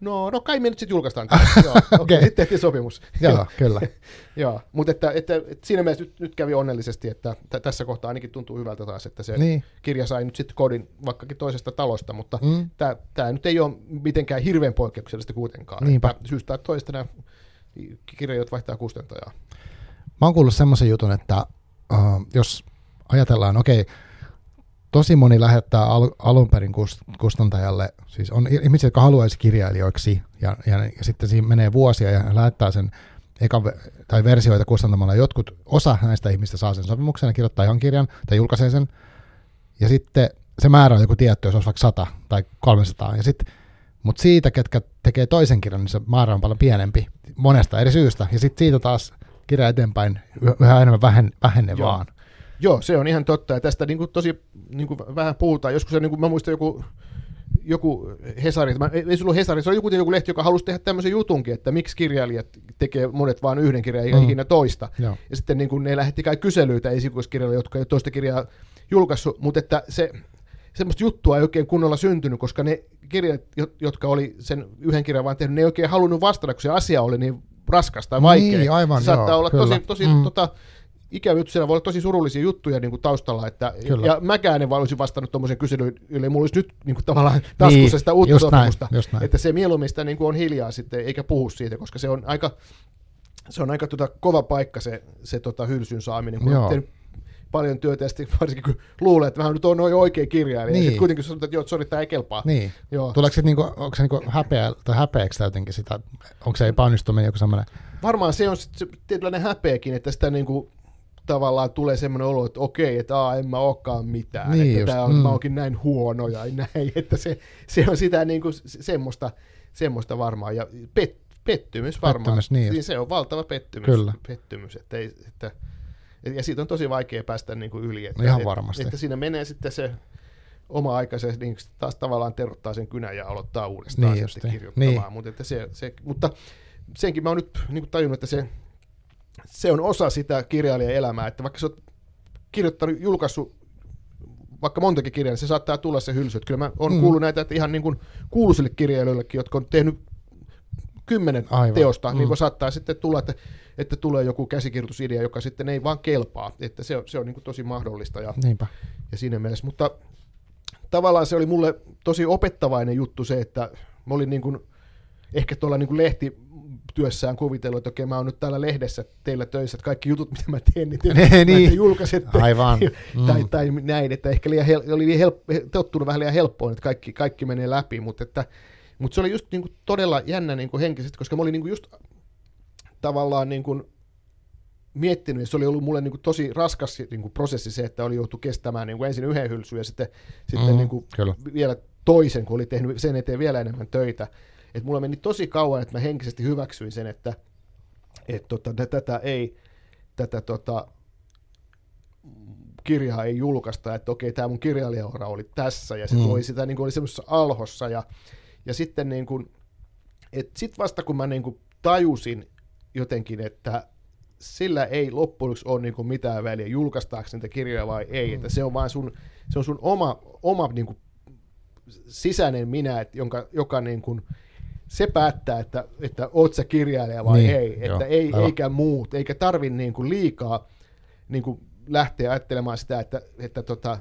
No, no kai me nyt sitten julkaistaan tämä. Joo, okei, Okei. sitten tehtiin sopimus. Joo, kyllä. Joo, mutta että, että, että siinä mielessä nyt, nyt kävi onnellisesti, että t- tässä kohtaa ainakin tuntuu hyvältä taas, että se Niin. kirja sai nyt sitten kodin vaikkakin toisesta talosta, mutta Mm. tämä nyt ei ole mitenkään hirveän poikkeuksellista kuitenkaan. Niinpä. Että Syystä tai toista nämä kirjailijat vaihtaa kustantajaa. Mä oon kuullut semmoisen jutun, että uh, jos ajatellaan, okei, tosi moni lähettää al- alun perin kust- kustantajalle, siis on ihmisiä, jotka haluaisi kirjailijoiksi, ja, ja, ja sitten siinä menee vuosia ja lähettää sen ekan tai versioita kustantamalla. Jotkut, osa näistä ihmistä saa sen sopimuksen ja kirjoittaa ihan kirjan tai julkaisee sen, ja sitten se määrä on joku tietty, jos olisi vaikka 100 tai 300, ja sitten mutta siitä, ketkä tekee toisen kirjan, niin se määrä on paljon pienempi monesta eri syystä. Ja sitten siitä taas kirja eteenpäin yhä- enemmän vähen, vähenevään. Joo, se on ihan totta, ja tästä niin kuin tosi niin kuin vähän puhutaan. Joskus se, niin kuin, mä muistan joku, joku Hesari, mä, ei se ollut Hesari, se oli joku, joku lehti, joka halusi tehdä tämmöisen jutunkin, että miksi kirjailijat tekee monet vain yhden kirjan eikä Mm. ikinä toista. Joo. Ja sitten niin kuin ne lähetti kai kyselyitä esikoiskirjalle, jotka ei toista kirjaa julkaissut, mutta että se, semmoista juttua ei oikein kunnolla syntynyt, koska ne kirjat, jo- jotka oli sen yhden kirjan vaan tehnyt, ne ei oikein halunnut vastata, kun se asia oli niin raskas tai vaikea. Niin, aivan, se saattaa joo, olla kyllä. tosi, tosi Mm. tota, ikävä juttu, siellä voi olla tosi surullisia juttuja niin kuin taustalla, että, Kyllä. ja mäkään en vaan olisi vastannut tuommoisen kyselyyn, ellei mulla olisi nyt niin kuin tavallaan taskussa Niin, sitä uutta just näin, sopimusta, just näin. että se mieluummin sitä niin kuin on hiljaa sitten, eikä puhu siitä, koska se on aika, se on aika tota, kova paikka se, se tota, hylsyn saaminen, kun Joo. on tehnyt paljon työtä, ja sitten varsinkin kun luulee, että mä nyt on noin oikea kirjailija, niin. ja Niin. sitten kuitenkin sanotaan, että joo, sori, tämä ei kelpaa. Niin. Joo. Tuleeko se, niinku, onko se niinku häpeä, tai häpeäksi jotenkin sitä, onko se epäonnistuminen joku semmoinen, Varmaan se on sit se tietynlainen häpeäkin, että sitä niinku, tavallaan tulee semmoinen olo, että okei, että aa, en mä olekaan mitään, Niin että just, tää on, mm. mä oonkin näin huono ja näin, että se, se on sitä niinku, se- semmoista, semmoista varmaan, ja pet, pettymys varmaan, Pettymys, niin just. Siis se on valtava pettymys, Kyllä. pettymys että ei, että, ja siitä on tosi vaikea päästä niinku yli, että, ihan että, varmasti. että siinä menee sitten se oma aika, se niin taas tavallaan terottaa sen kynän ja aloittaa uudestaan Niin sitten justi, kirjoittamaan, niin. mutta, että se, se, mutta senkin mä oon nyt niin kuin tajunnut, että se, se on osa sitä kirjailijan elämää, että vaikka sä oot kirjoittanut, julkaissut vaikka montakin kirjaa, niin se saattaa tulla se hylsy. Että Kyllä mä oon Mm. kuullut näitä, että ihan niin kuin kuuluisille kirjailijoillekin, jotka on tehnyt kymmenen Aivan. Teosta, Mm. mm. niin saattaa sitten tulla, että, että tulee joku käsikirjoitusidea, joka sitten ei vaan kelpaa. Että se on, se on niin kuin tosi mahdollista ja, niinpä. ja siinä mielessä. Mutta tavallaan se oli mulle tosi opettavainen juttu se, että mä olin niin kuin, ehkä tuolla niin kuin lehtityössään kuvitellut, että okei, mä oon nyt täällä lehdessä teillä töissä, että kaikki jutut, mitä mä teen, niin te, Niin. niin. te julkaisette. Aivan. Mm. tai, tai näin, että ehkä liian hel- oli liian help- tottunut vähän liian helppoon, että kaikki, kaikki menee läpi, mutta, että, mutta se oli just niin kuin todella jännä niin kuin henkisesti, koska mä olin niin kuin just tavallaan niin kuin miettinyt, ja se oli ollut mulle niin kuin tosi raskas niin kuin prosessi se, että oli joutu kestämään niin kuin ensin yhden hylsyn ja sitten, sitten Mm, niin kuin kyllä. vielä toisen, kun oli tehnyt sen eteen vielä enemmän töitä. Et mulla meni tosi kauan, että mä henkisesti hyväksyin sen, että et tota, tä- tätä ei, tätä tota, kirjaa ei julkaista, että okei, tämä mun kirjailijaura oli tässä, ja se Mm. mm. oli sitä niin kuin oli semmoisessa alhossa, ja, ja sitten niin kuin, et sit vasta kun mä niin kuin tajusin jotenkin, että sillä ei loppujen lopuksi ole niin kuin mitään väliä, julkaistaanko niitä kirjoja vai ei, mm. että se on vaan sun, se on sun oma, oma niin kuin sisäinen minä, että jonka, joka niin kuin, se päättää, että, että oot sä kirjailija vai Niin, ei, joo, että ei, aivan. eikä muut, eikä tarvi niin kuin liikaa niin kuin lähteä ajattelemaan sitä, että, että tota,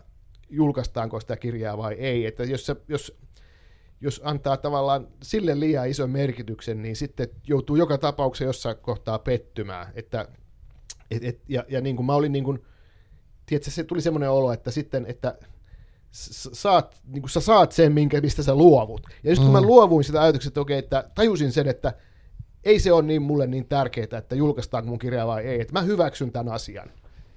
julkaistaanko sitä kirjaa vai ei, että jos, se, jos, jos antaa tavallaan sille liian ison merkityksen, niin sitten joutuu joka tapauksessa jossain kohtaa pettymään, että et, et, ja, ja niin kuin mä olin niin kuin, tiedätkö, se tuli semmoinen olo, että sitten, että saat, niin kuin sä saat sen, minkä, mistä sä luovut. Ja just kun Mm. mä luovuin sitä ajatuksesta, että okei, että tajusin sen, että ei se ole niin mulle niin tärkeää, että julkaistaanko mun kirja vai ei, että mä hyväksyn tämän asian.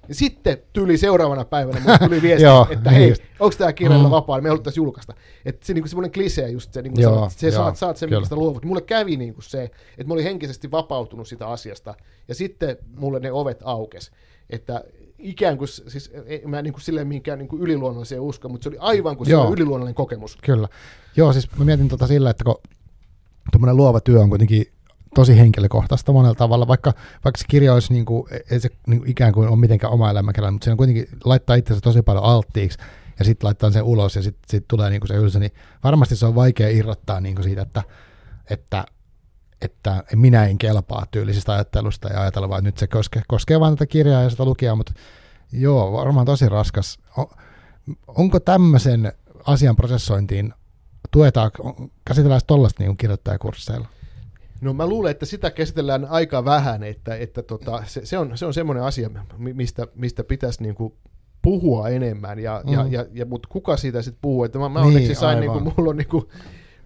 Ja sitten tuli seuraavana päivänä, mulle tuli viesti, Joo, että niin hei, onko tämä kirjalla Mm. vapaa, niin me haluttaisiin julkaista. Että se niinku semmoinen klisee just se, niin Joo, se joo, saat, saat sen, mistä luovut. Mulle kävi niin kuin se, että mä olin henkisesti vapautunut sitä asiasta, ja sitten mulle ne ovet aukes. Että ikään kuin, siis ei, mä niin kuin silleen mihinkään niin kuin yliluonnolliseen usko, mutta se oli aivan kuin Joo. yliluonnollinen kokemus. Kyllä. Joo, siis mä mietin tota sillä, että kun tuommoinen luova työ on kuitenkin tosi henkilökohtaista monella tavalla, vaikka, vaikka se kirja olisi niin kuin, ei se niin kuin ikään kuin ole mitenkään oma elämäkerran, mutta se on kuitenkin laittaa itsensä tosi paljon alttiiksi ja sitten laittaa sen ulos ja sitten sit tulee niin kuin se ylsä, niin varmasti se on vaikea irrottaa niin kuin siitä, että, että, että minä en kelpaa tyylisistä ajattelusta ja ajatella vaan, että nyt se koskee, koskee vain tätä kirjaa ja sitä lukijaa, mutta joo, varmaan tosi raskas. Onko tämmöisen asian prosessointiin, tuetaan, käsitellään tuollaista niin kirjoittajakursseilla? No mä luulen, että sitä käsitellään aika vähän, että, että tota, se, se, on, se on semmoinen asia, mi- mistä, mistä pitäisi niinku puhua enemmän, ja, mm. ja, ja, ja, mutta kuka siitä sitten puhuu? Että mä, mä Niin, onneksi sain, aivan. niinku, mulla on niinku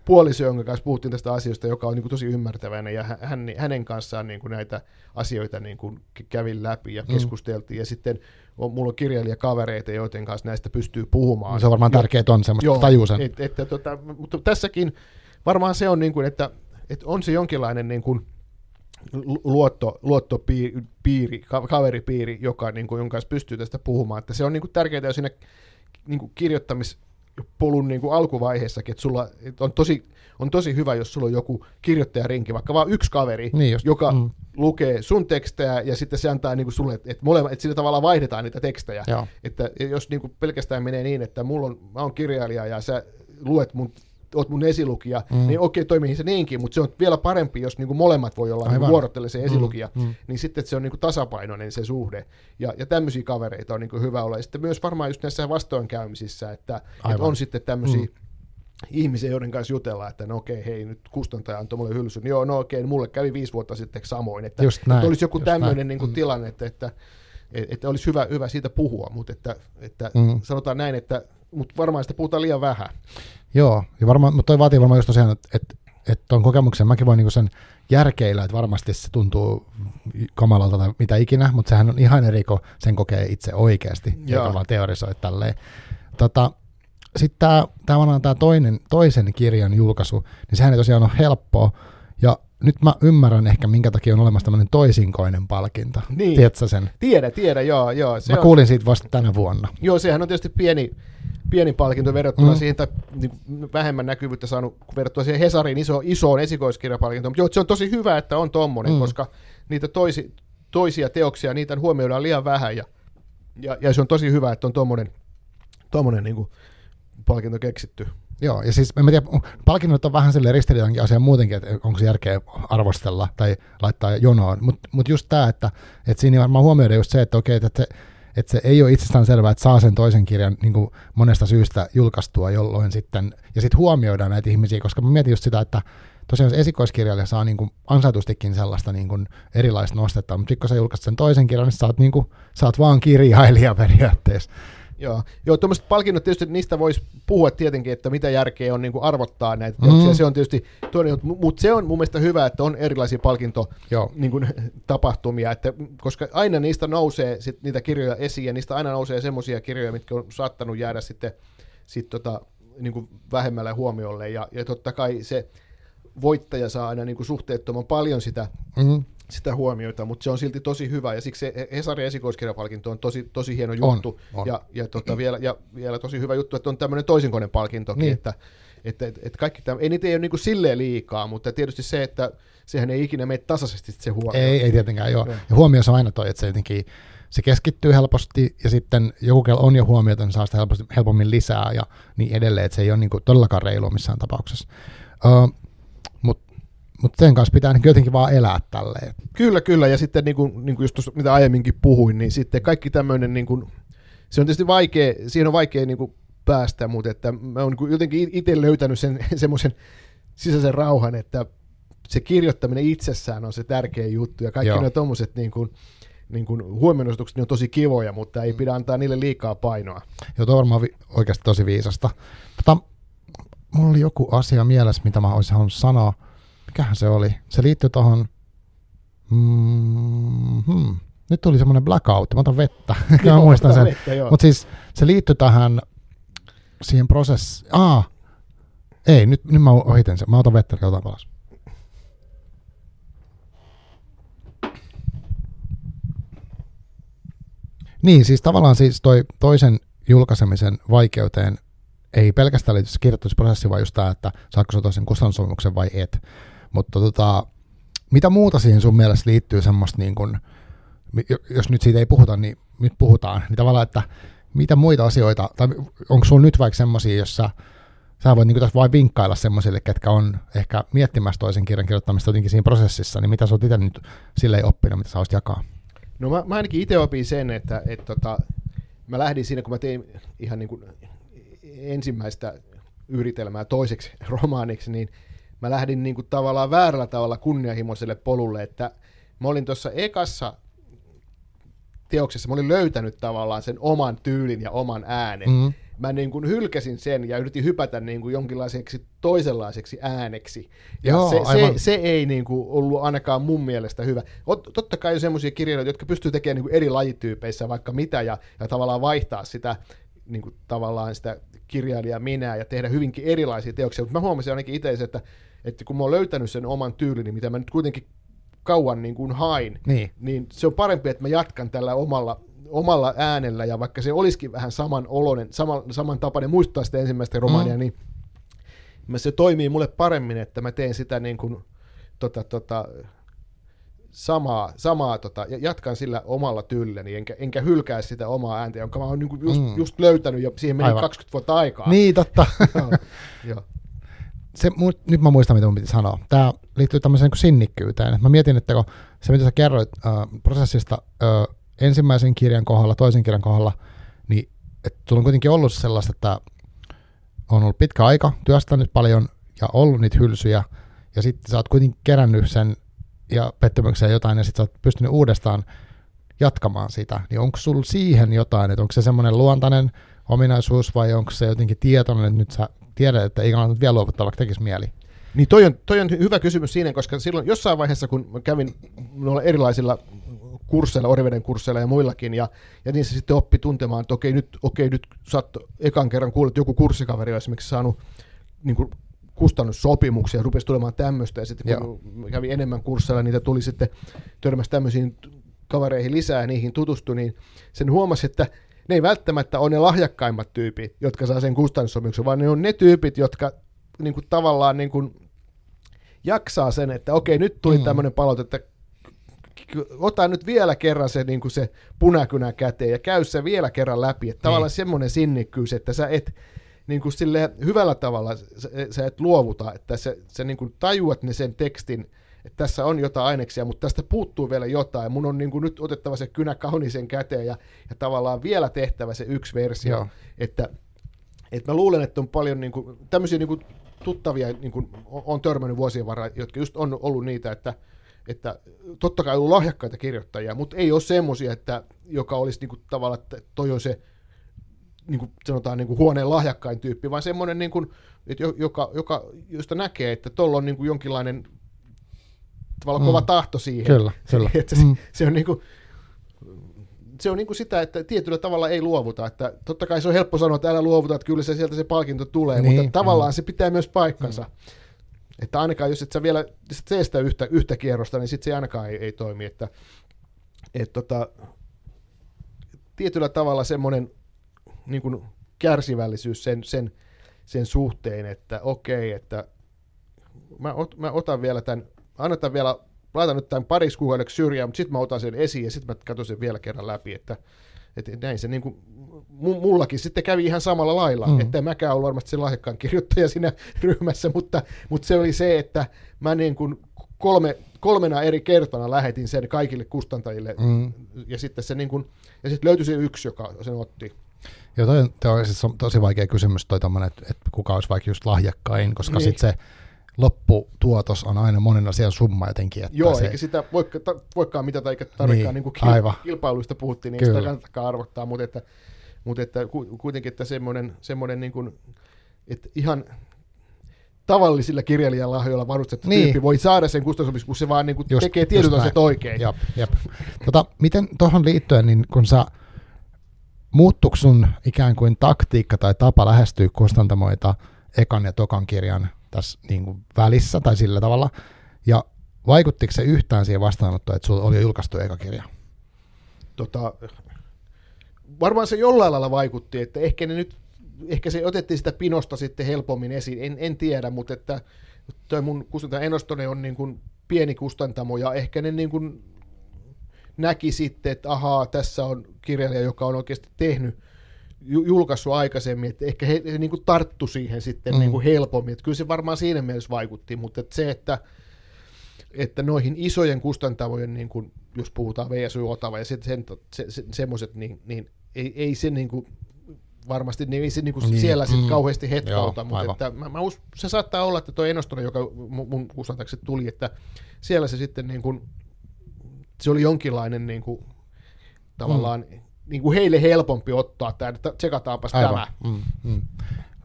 puoliso, jonka kanssa puhuttiin tästä asiasta, joka on niinku tosi ymmärtäväinen, ja hän, hänen kanssaan niinku näitä asioita niinku kävin läpi ja Mm. keskusteltiin, ja sitten on, mulla on kirjailijakavereita, joiden kanssa näistä pystyy puhumaan. Se on varmaan tärkeää on semmoista, tajuu sen. et, että, tota, mutta tässäkin varmaan se on niin kuin, että, että on se jonkinlainen niin kuin lu- luotto, luottopiiri, ka- kaveripiiri, joka, niin kuin, jonka kanssa pystyy tästä puhumaan. Että se on niin kuin tärkeää jo siinä niin kuin kirjoittamispolun niin kuin alkuvaiheessakin, että, sulla, että on, tosi, on tosi hyvä, jos sulla on joku kirjoittajarinki, vaikka vain yksi kaveri, Niin just, joka mm. lukee sun tekstejä ja sitten se antaa niin kuin sulle, että, molemmat, että sillä tavalla vaihdetaan niitä tekstejä. Joo. Että jos niin kuin pelkästään menee niin, että mulla on, mä oon kirjailija ja sä luet mun, oot mun esilukija, Mm. mm. niin okei, toimii se niinkin, mutta se on vielä parempi, jos niin kuin molemmat voi olla niin Aivan. vuorottele se esilukija, Mm, mm. niin sitten se on niin kuin tasapainoinen se suhde. Ja, ja tämmöisiä kavereita on niin kuin hyvä olla. Ja sitten myös varmaan just näissä vastoinkäymisissä, että, että Aivan. on sitten tämmöisiä Mm. ihmisiä, joiden kanssa jutellaan, että no okei, hei, nyt kustantaja antoi mulle hylsyn. Joo, no okei, mulle kävi viisi vuotta sitten samoin. Että, Just näin, että olisi joku tämmöinen näin. niin kuin Mm. tilanne, että, että että olisi hyvä, hyvä siitä puhua, mutta että, että mm. sanotaan näin, että mutta varmaan sitä puhutaan liian vähän. Joo, ja varmaan, mutta toi vaatii varmaan just tosiaan, että, että, että tuon kokemuksen mäkin voin niinku sen järkeillä, että varmasti se tuntuu kamalalta tai mitä ikinä, mutta sehän on ihan eri, kun sen kokee itse oikeasti, Joo. eikä vaan teorisoi tälleen. Tota, sitten tämä toinen, toisen kirjan julkaisu, niin sehän ei tosiaan ole helppoa, ja nyt mä ymmärrän ehkä, minkä takia on olemassa tämmöinen toisinkoinen palkinto. Niin. Tiedätkö sen? Tiedä, tiedä, joo. joo. Se mä on... kuulin siitä vasta tänä vuonna. Joo, sehän on tietysti pieni, pieni palkinto verrattuna mm. siihen, tai niin vähemmän näkyvyyttä saanut verrattuna siihen Hesarin iso, isoon esikoiskirjapalkintoon. Mutta joo, se on tosi hyvä, että on tommonen, mm. koska niitä toisi, toisia teoksia, niitä huomioidaan liian vähän, ja, ja, ja se on tosi hyvä, että on tommonen, tommonen niin kuin palkinto keksitty. Joo, ja siis en tiedä, palkinnot on vähän sille ristiriidankin asia muutenkin, että onko se järkeä arvostella tai laittaa jonoon, mutta mut just tämä, että, että siinä varmaan huomioida just se, että okei, että se, että se ei ole itsestään selvää, että saa sen toisen kirjan niin kuin monesta syystä julkaistua, jolloin sitten, ja sitten huomioidaan näitä ihmisiä, koska mä mietin just sitä, että tosiaan se esikoiskirjailija saa niin kuin ansaitustikin sellaista niin kuin erilaista nostetta, mutta sitten kun sä julkaist sen toisen kirjan, niin sä oot, niin kuin, sä oot vaan kirjailija periaatteessa. Joo, Joo tuommoiset palkinnot tietysti, niistä voisi puhua tietenkin, että mitä järkeä on niin kuin arvottaa näitä teoksia, mm. se on tietysti toinen, mutta se on mun mielestä hyvä, että on erilaisia palkintotapahtumia, Niin kuin, tapahtumia, että, koska aina niistä nousee sit niitä kirjoja esiin, ja niistä aina nousee semmoisia kirjoja, mitkä on saattanut jäädä sitten sit tota, niin kuin vähemmälle huomiolle, ja, ja totta kai se voittaja saa aina niin kuin suhteettoman paljon sitä mm sitä huomioita, mutta se on silti tosi hyvä, ja siksi se Hesarin esikoiskirjapalkinto on tosi, tosi hieno juttu, on, on. ja, ja, tota, vielä, ja vielä tosi hyvä juttu, että on tämmöinen toisinkoinen palkintokin, niin. että, että, että, että kaikki tämä, ei niitä ei ole niin silleen liikaa, mutta tietysti se, että sehän ei ikinä mene tasaisesti se huomio. Ei, ei tietenkään, joo. Ja, ja huomioissa on aina toi, että se jotenkin, se keskittyy helposti, ja sitten joku, kello on jo huomiota, niin saa sitä helposti, helpommin lisää, ja niin edelleen, että se ei ole niin kuin todellakaan reilua missään tapauksessa. Uh, mutta sen kanssa pitää niin jotenkin vaan elää tälleen. Kyllä, kyllä. Ja sitten niin kuin, niin kuin just tuossa, mitä aiemminkin puhuin, niin sitten kaikki tämmöinen, niin kuin, se on tietysti vaikea, siihen on vaikea niin kuin päästä, mutta että mä oon niin jotenkin itse löytänyt sen semmoisen sisäisen rauhan, että se kirjoittaminen itsessään on se tärkeä juttu, ja kaikki ne tuommoiset niin kuin, niin kuin huomionostukset on tosi kivoja, mutta ei pidä antaa niille liikaa painoa. Joo, tuo on varmaan vi- oikeasti tosi viisasta. Mutta mulla oli joku asia mielessä, mitä mä olisin halunnut sanoa mikähän se oli? Se liittyy tuohon, mm-hmm. nyt tuli semmoinen blackout, mä otan vettä, mä muistan sen. Mutta siis se liittyy tähän siihen prosessiin. Ah, ei, nyt, nyt mä ohiten sen. Mä otan vettä, otan palas. Niin, siis tavallaan siis toi toisen julkaisemisen vaikeuteen ei pelkästään liity se kirjoitusprosessi, vaan just tämä, että saako se toisen kustannussopimuksen vai et. Mutta tota, mitä muuta siihen sun mielestä liittyy semmoista, niin kun, jos nyt siitä ei puhuta, niin nyt puhutaan, niin tavallaan, että mitä muita asioita, tai onko sulla nyt vaikka semmoisia, jossa sä voit niin tässä vain vinkkailla semmoisille, ketkä on ehkä miettimässä toisen kirjan kirjoittamista jotenkin siinä prosessissa, niin mitä sä oot itse nyt silleen oppinut, mitä sä olisit jakaa? No mä, mä ainakin itse opin sen, että et tota, mä lähdin siinä, kun mä tein ihan niin kuin ensimmäistä yritelmää toiseksi romaaniksi, niin mä lähdin niin kuin tavallaan väärällä tavalla kunnianhimoiselle polulle, että mä olin tuossa ekassa teoksessa, mä olin löytänyt tavallaan sen oman tyylin ja oman äänen. Mm-hmm. Mä niin kuin hylkäsin sen ja yritin hypätä niin kuin jonkinlaiseksi toisenlaiseksi ääneksi. Ja Joo, se, se, se ei niin kuin ollut ainakaan mun mielestä hyvä. Totta kai on semmoisia kirjailijoita, jotka pystyy tekemään niin kuin eri lajityypeissä vaikka mitä ja, ja tavallaan vaihtaa sitä niin kuin tavallaan sitä kirjailijaa minä ja tehdä hyvinkin erilaisia teoksia, mutta mä huomasin ainakin itse, että, että kun mä oon löytänyt sen oman tyylini, mitä mä nyt kuitenkin kauan niin kuin hain, niin. niin se on parempi, että mä jatkan tällä omalla, omalla äänellä, ja vaikka se olisikin vähän saman oloinen, saman, saman tapainen, muistuttaa sitä ensimmäistä romaania, mm. niin se toimii mulle paremmin, että mä teen sitä niin kuin, tota, tota, samaa, samaa tota, ja jatkan sillä omalla tyylläni, enkä, enkä hylkää sitä omaa ääntä, jonka mä oon niinku just, mm. just löytänyt, ja siihen meni Aivan. 20 vuotta aikaa. Niin, totta. Joo. Se, nyt mä muistan, mitä mun piti sanoa. Tämä liittyy tämmöiseen niin sinnikkyyteen. Mä mietin, että kun se, mitä sä kerroit äh, prosessista äh, ensimmäisen kirjan kohdalla, toisen kirjan kohdalla, niin sulla on kuitenkin ollut sellaista, että on ollut pitkä aika, työstänyt paljon ja ollut niitä hylsyjä, ja sitten sä oot kuitenkin kerännyt sen ja pettymykseen jotain, ja sitten sä oot pystynyt uudestaan jatkamaan sitä, niin onko sulla siihen jotain, että onko se semmoinen luontainen ominaisuus vai onko se jotenkin tietoinen, että nyt sä tiedät, että ei kannata vielä luovuttaa, vaikka tekisi mieli? Niin toi on, toi on hyvä kysymys siinä, koska silloin jossain vaiheessa, kun kävin noilla erilaisilla kursseilla, Oriveden kursseilla ja muillakin, ja, ja niin se sitten oppi tuntemaan, että okei, nyt, okei, nyt sä oot ekan kerran kuullut, että joku kurssikaveri on esimerkiksi saanut niin kuin, kustannussopimuksia, rupesi tulemaan tämmöistä, ja sitten kun Joo. kävi enemmän kursseilla, niitä tuli sitten törmäsi tämmöisiin kavereihin lisää ja niihin tutustui, niin sen huomasi, että ne ei välttämättä ole ne lahjakkaimmat tyypit, jotka saa sen kustannussopimuksen, vaan ne on ne tyypit, jotka niin kuin, tavallaan niin kuin, jaksaa sen, että okei, nyt tuli mm. tämmöinen palaute, että ota nyt vielä kerran se, niin kuin se punakynä käteen ja käy se vielä kerran läpi. Että niin. tavallaan semmoinen sinnikkyys, että sä et niin kuin sille hyvällä tavalla sä, sä et luovuta, että sä, sä niin kuin tajuat ne sen tekstin, että tässä on jotain aineksia, mutta tästä puuttuu vielä jotain. Mun on niin kuin nyt otettava se kynä kaunisen käteen ja, ja tavallaan vielä tehtävä se yksi versio. Joo. Että, että mä luulen, että on paljon niin kuin, tämmöisiä niin kuin tuttavia, niin kuin on törmännyt vuosien varrella, jotka just on ollut niitä, että, että totta kai ollut lahjakkaita kirjoittajia, mutta ei ole semmoisia, että joka olisi niin kuin, tavallaan, että toi on se niin kuin sanotaan niin kuin huoneen lahjakkain tyyppi, vaan semmoinen, niin kuin, että joka, joka, josta näkee, että tuolla on niin kuin jonkinlainen tavallaan mm. kova tahto siihen. Kyllä, kyllä. että se, mm. se on niin kuin, se on niin kuin sitä, että tietyllä tavalla ei luovuta. Että totta kai se on helppo sanoa, että älä luovuta, että kyllä se sieltä se palkinto tulee, niin, mutta tavallaan mm. se pitää myös paikkansa. Mm. Että ainakaan jos et sä vielä sit seestä yhtä, yhtä kierrosta, niin sitten se ainakaan ei, ei toimi. Että, et tota, tietyllä tavalla semmoinen niin kuin kärsivällisyys sen, sen, sen suhteen, että okei, että mä, ot, mä otan vielä tämän, annetaan vielä, laitan nyt tämän pariksi kuukaudeksi syrjään, mutta sitten mä otan sen esiin ja sitten mä katson sen vielä kerran läpi, että, että näin se niin kuin, mullakin sitten kävi ihan samalla lailla, mm. että mäkään ollut varmasti se lahjakkaan kirjoittaja siinä ryhmässä, mutta, mutta se oli se, että mä niin kuin kolme, kolmena eri kertana lähetin sen kaikille kustantajille, mm. ja sitten se niin kuin, ja sitten löytyi se yksi, joka sen otti. Joo, toi, toi on siis tosi vaikea kysymys toi tommonen, että, että kuka olisi vaikka just lahjakkain, koska niin. sitten se lopputuotos on aina monen asian summa jotenkin. Että Joo, se... eikä sitä voikaan, voikaan mitata, eikä tarvikaan, niin, niin kuin kil, kilpailuista puhuttiin, niin Kyllä. sitä kannatakaan arvottaa, mutta että, mutta että kuitenkin, että semmoinen, semmoinen niin kuin, että ihan tavallisilla kirjailijan lahjoilla varustettu niin. tyyppi voi saada sen kustannusopimuksen, kun se vaan niin kuin just, tekee tietyt asiat oikein. Jop, jop. Tota, miten tuohon liittyen, niin kun sä muuttuiko sun ikään kuin taktiikka tai tapa lähestyä kustantamoita ekan ja tokan kirjan tässä niin kuin välissä tai sillä tavalla, ja vaikuttiko se yhtään siihen vastaanottoon, että sulla oli julkaistu eka kirja? Tota, varmaan se jollain lailla vaikutti, että ehkä ne nyt, ehkä se otettiin sitä pinosta sitten helpommin esiin, en, en tiedä, mutta että toi mun kustantaja Enostone on niin kuin pieni kustantamo, ja ehkä ne niin kuin näki sitten, että ahaa, tässä on kirjailija, joka on oikeasti tehnyt, julkaissut aikaisemmin, että ehkä he, he niin kuin tarttu siihen sitten mm. niin kuin helpommin. Että kyllä se varmaan siinä mielessä vaikutti, mutta että se, että, että noihin isojen kustantavojen, niin kuin, jos puhutaan VSY Otava ja sitten se, se, semmoiset, niin, niin ei, ei se niin kuin, varmasti niin ei se niin kuin niin, siellä sitten mm, kauheasti hetkauta, joo, mutta että mä, mä us, se saattaa olla, että tuo ennostone, joka mun kustantajaksi tuli, että siellä se sitten niin kuin se oli jonkinlainen niin kuin, tavallaan mm. Niin kuin heille helpompi ottaa tämä, että tsekataanpas Aivan. tämä. Mm, mm.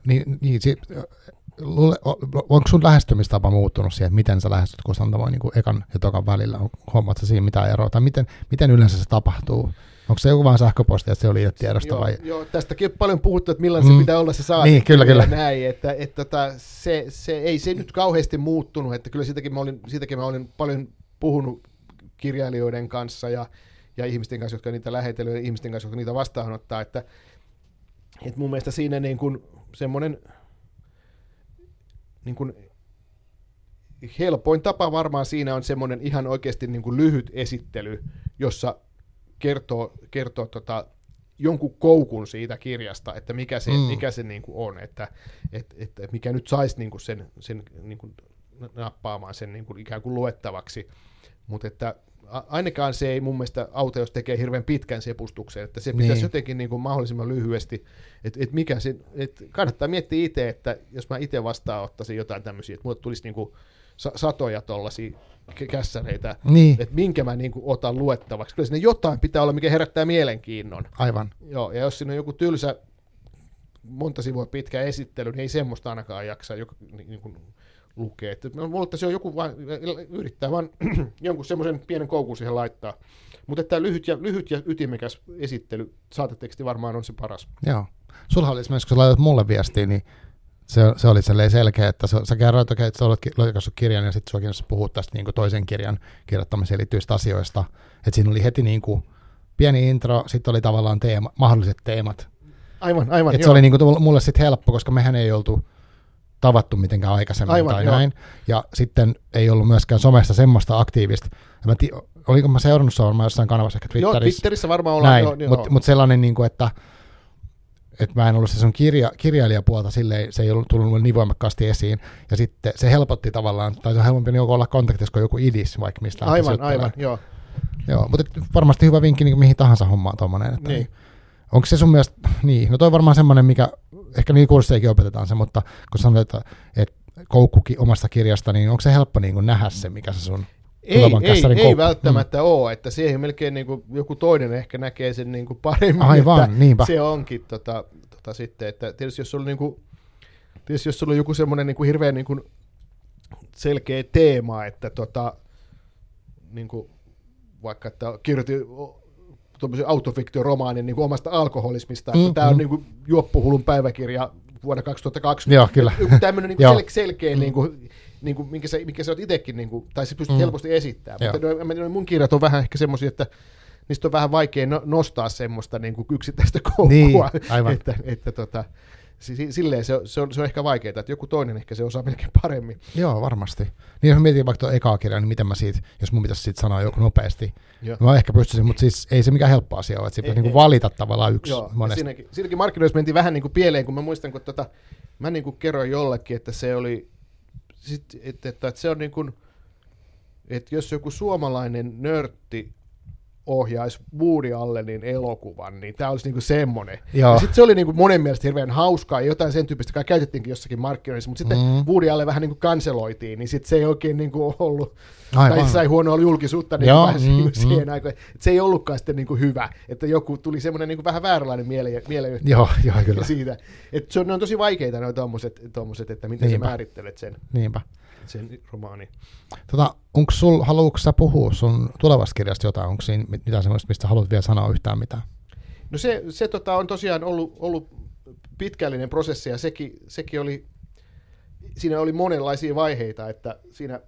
Niin, niin si, luule, onko sun lähestymistapa muuttunut siihen, miten sä lähestyt kustantamoa niin kuin ekan ja tokan välillä? Huomaatko siinä mitään eroa? Tai miten, miten yleensä se tapahtuu? Onko se joku vaan sähköposti, että se oli tiedosta joo, vai? Joo, tästäkin on paljon puhuttu, että millainen mm. se pitää olla se saati. Niin, kyllä, kyllä. Näin, että, että, että tota, se, se, ei se nyt kauheasti muuttunut, että kyllä siitäkin mä olin, siitäkin mä olin paljon puhunut kirjailijoiden kanssa ja, ja ihmisten kanssa, jotka niitä lähetellyt ja ihmisten kanssa, jotka niitä vastaanottaa, että, että mun mielestä siinä niin kuin semmoinen niin kuin helpoin tapa varmaan siinä on semmoinen ihan oikeasti niin kuin lyhyt esittely, jossa kertoo, kertoo tota, jonkun koukun siitä kirjasta, että mikä se, mm. mikä se niin kuin on, että, että, että mikä nyt saisi niin kuin sen, sen niin kuin nappaamaan sen niin kuin ikään kuin luettavaksi, mutta että ainakaan se ei mun mielestä auta, jos tekee hirveän pitkän sepustuksen, että se pitäisi niin. jotenkin niin kuin mahdollisimman lyhyesti, että et mikä se, et kannattaa miettiä itse, että jos mä itse vastaanottaisin jotain tämmöisiä, että mulle tulisi niin kuin sa- satoja tuollaisia kässäreitä, Niin, että minkä mä niin kuin otan luettavaksi. Kyllä sinne jotain pitää olla, mikä herättää mielenkiinnon. aivan. Joo, ja jos siinä on joku tylsä, monta sivua pitkä esittely, niin ei semmoista ainakaan jaksa joka, niin kuin lukea. Että mä luulen, että se on joku vaan, yrittää vaan jonkun semmoisen pienen koukun siihen laittaa. Mutta että lyhyt ja, lyhyt ja ytimekäs esittely, saateteksti varmaan on se paras. Joo. Sulla oli esimerkiksi, kun sä laitat mulle viestiä, niin se, se oli selkeä, että sä, sä kerroit, okay, että sä olet loikassut kirjan ja sitten sua kiinnostaa puhua tästä niin toisen kirjan kirjoittamiseen liittyvistä asioista. Että siinä oli heti niin kuin pieni intro, sitten oli tavallaan teema, mahdolliset teemat. Aivan, aivan. Että se oli niin kuin mulle sitten helppo, koska mehän ei oltu tavattu mitenkään aikaisemmin Aivan, tai joo. näin. Ja sitten ei ollut myöskään somessa semmoista aktiivista. Mä ti- oliko mä seurannut sua varmaan jossain kanavassa, ehkä Joo, Twitterissä. Twitterissä varmaan ollaan. Näin, joo. mutta mut sellainen, niin kuin, että, että mä en ollut se sun kirja, kirjailijapuolta silleen, se ei ollut tullut mulle niin voimakkaasti esiin. Ja sitten se helpotti tavallaan, tai se on helpompi niin olla kontaktissa kuin joku idis, vaikka mistä aivan, aivan, joo. Joo, mutta varmasti hyvä vinkki niin mihin tahansa hommaan tuommoinen. Että Niin. Onko se sun mielestä, niin, no toi on varmaan semmoinen, mikä, ehkä niin kursseikin opetetaan se, mutta kun sanoit, että, että koukkukin omasta kirjasta, niin onko se helppo niin kuin nähdä se, mikä se sun Ei, ei, kässärin ei koukku? välttämättä mm. ole, että siihen melkein niin kuin joku toinen ehkä näkee sen niin kuin paremmin, Aivan, että niinpä. se onkin tota, tota sitten, että tietysti jos sulla on, niin kuin, tietysti jos sulla on joku semmoinen niin kuin hirveän niin kuin selkeä teema, että tota, niin kuin, vaikka että kirjoitin autofiktioromaanin niin kuin omasta alkoholismista, että Mm, tämä on mm. niin kuin juoppuhulun päiväkirja vuonna 2020. Joo, kyllä. Joku tämmöinen niin sel- selkeä, niin kuin, niin kuin, minkä, sä, minkä sä oot itsekin, niin kuin, tai sä pystyt Mm. helposti esittämään. Joo. Mutta no, mun kirjat on vähän ehkä semmoisia, että niistä on vähän vaikea no, nostaa semmoista niin kuin yksittäistä koukkua. Niin, aivan. että, että tota, silleen se, on- se, on, se on ehkä vaikeaa, että joku toinen ehkä se osaa melkein paremmin. Joo, varmasti. Niin jos mietin vaikka tuo ekaa kirjaa, niin miten mä siitä, jos mun pitäisi siitä sanoa joku nopeasti, Joo. mä ehkä pystyisin, mutta siis ei se mikään helppo asia ole, että siitä Ei, niinku ei. valita tavallaan yksi Joo, monesti. siinäkin, siinäkin markkinoissa mentiin vähän niin kuin pieleen, kun mä muistan, kun tota, mä niin kuin kerroin jollekin, että se oli, sit, että, että, että se on niin kuin, että jos joku suomalainen nörtti ohjaisi Woody Allenin elokuvan, niin tämä olisi niinku semmoinen. Joo. Ja sitten se oli niinku monen mielestä hirveän hauskaa, ja jotain sen tyyppistä, joka käytettiinkin jossakin markkinoissa, mutta sitten Mm. mm. Woody Allen vähän niinku kanseloitiin, niin sitten se ei oikein niinku ollut, Aivan. tai se sai huonoa julkisuutta niin Joo, mm, mm, mm. siihen aikaan. Et se ei ollutkaan sitten niinku hyvä, että joku tuli semmoinen niinku vähän vääränlainen miele, mieleyhtymä Joo, joo, kyllä. siitä. Et se on, ne on tosi vaikeita nuo tommoset, tommoset että miten Niinpä. sä määrittelet sen, Niinpä. Sen romaanin. Tota, onko sul, haluatko sä puhua sun tulevasta kirjasta jotain? Onko siinä mit- mitään semmoista, mistä haluat vielä sanoa yhtään mitään? No se, se tota, on tosiaan ollut, ollut pitkällinen prosessi ja sekin, sekin oli, siinä oli monenlaisia vaiheita, että siinä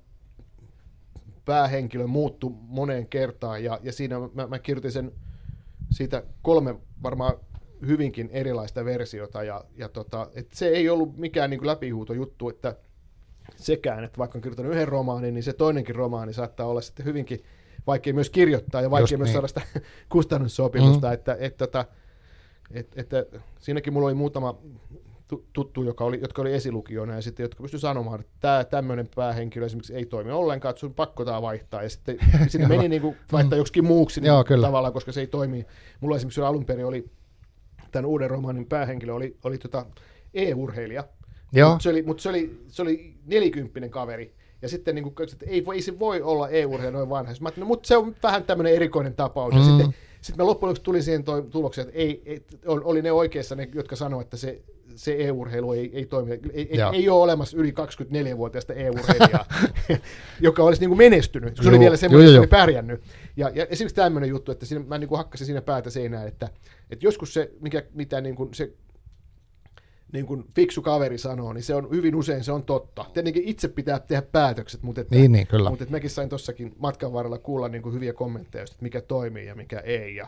päähenkilö muuttui moneen kertaan ja, ja siinä mä, mä kirjoitin sen siitä kolme varmaan hyvinkin erilaista versiota ja, ja tota, et se ei ollut mikään niin läpihuuto juttu, että sekään, että vaikka on kirjoittanut yhden romaanin, niin se toinenkin romaani saattaa olla sitten hyvinkin vaikea myös kirjoittaa ja vaikea Just myös niin. saada sitä kustannussopimusta, Mm. että, että, että, että, että siinäkin mulla oli muutama tu- tuttu, joka oli, jotka oli esilukijoina ja sitten jotka pystyi sanomaan, että tämä tämmöinen päähenkilö esimerkiksi ei toimi ollenkaan, että sun pakko tää vaihtaa ja sitten sinne meni niin kuin vaihtaa joksikin muuksi Joo, niin kyllä. tavallaan, koska se ei toimi. Mulla esimerkiksi alun perin oli tämän uuden romaanin päähenkilö oli, oli tota e-urheilija, Joo, mutta se oli, mut se oli, se oli nelikymppinen kaveri. Ja sitten niin kuin, että ei, voi- ei se voi olla EU-urheilija noin vanha. Mä no, mutta se on vähän tämmöinen erikoinen tapaus. Mm. Ja sitten, sitten mä loppujen lopuksi tulin siihen toi, tulokseen, että ei, ei, ol- oli ne oikeassa ne, jotka sanoivat, että se, se EU-urheilu ei, ei toimi. Ei, ei, ei ole olemassa yli 24-vuotiaista EU-urheilijaa, joka olisi niin kuin menestynyt. Se Joo. oli vielä semmoinen, joka oli pärjännyt. Ja, ja esimerkiksi tämmöinen juttu, että siinä, mä niin kuin hakkasin siinä päätä seinään, että, että joskus se, mikä, mitä niin kuin se niin kuin fiksu kaveri sanoo, niin se on hyvin usein se on totta. Tietenkin itse pitää tehdä päätökset, mutta, että, niin, niin, kyllä. mutta että mäkin sain tuossakin matkan varrella kuulla niin kuin hyviä kommentteja, että mikä toimii ja mikä ei ja,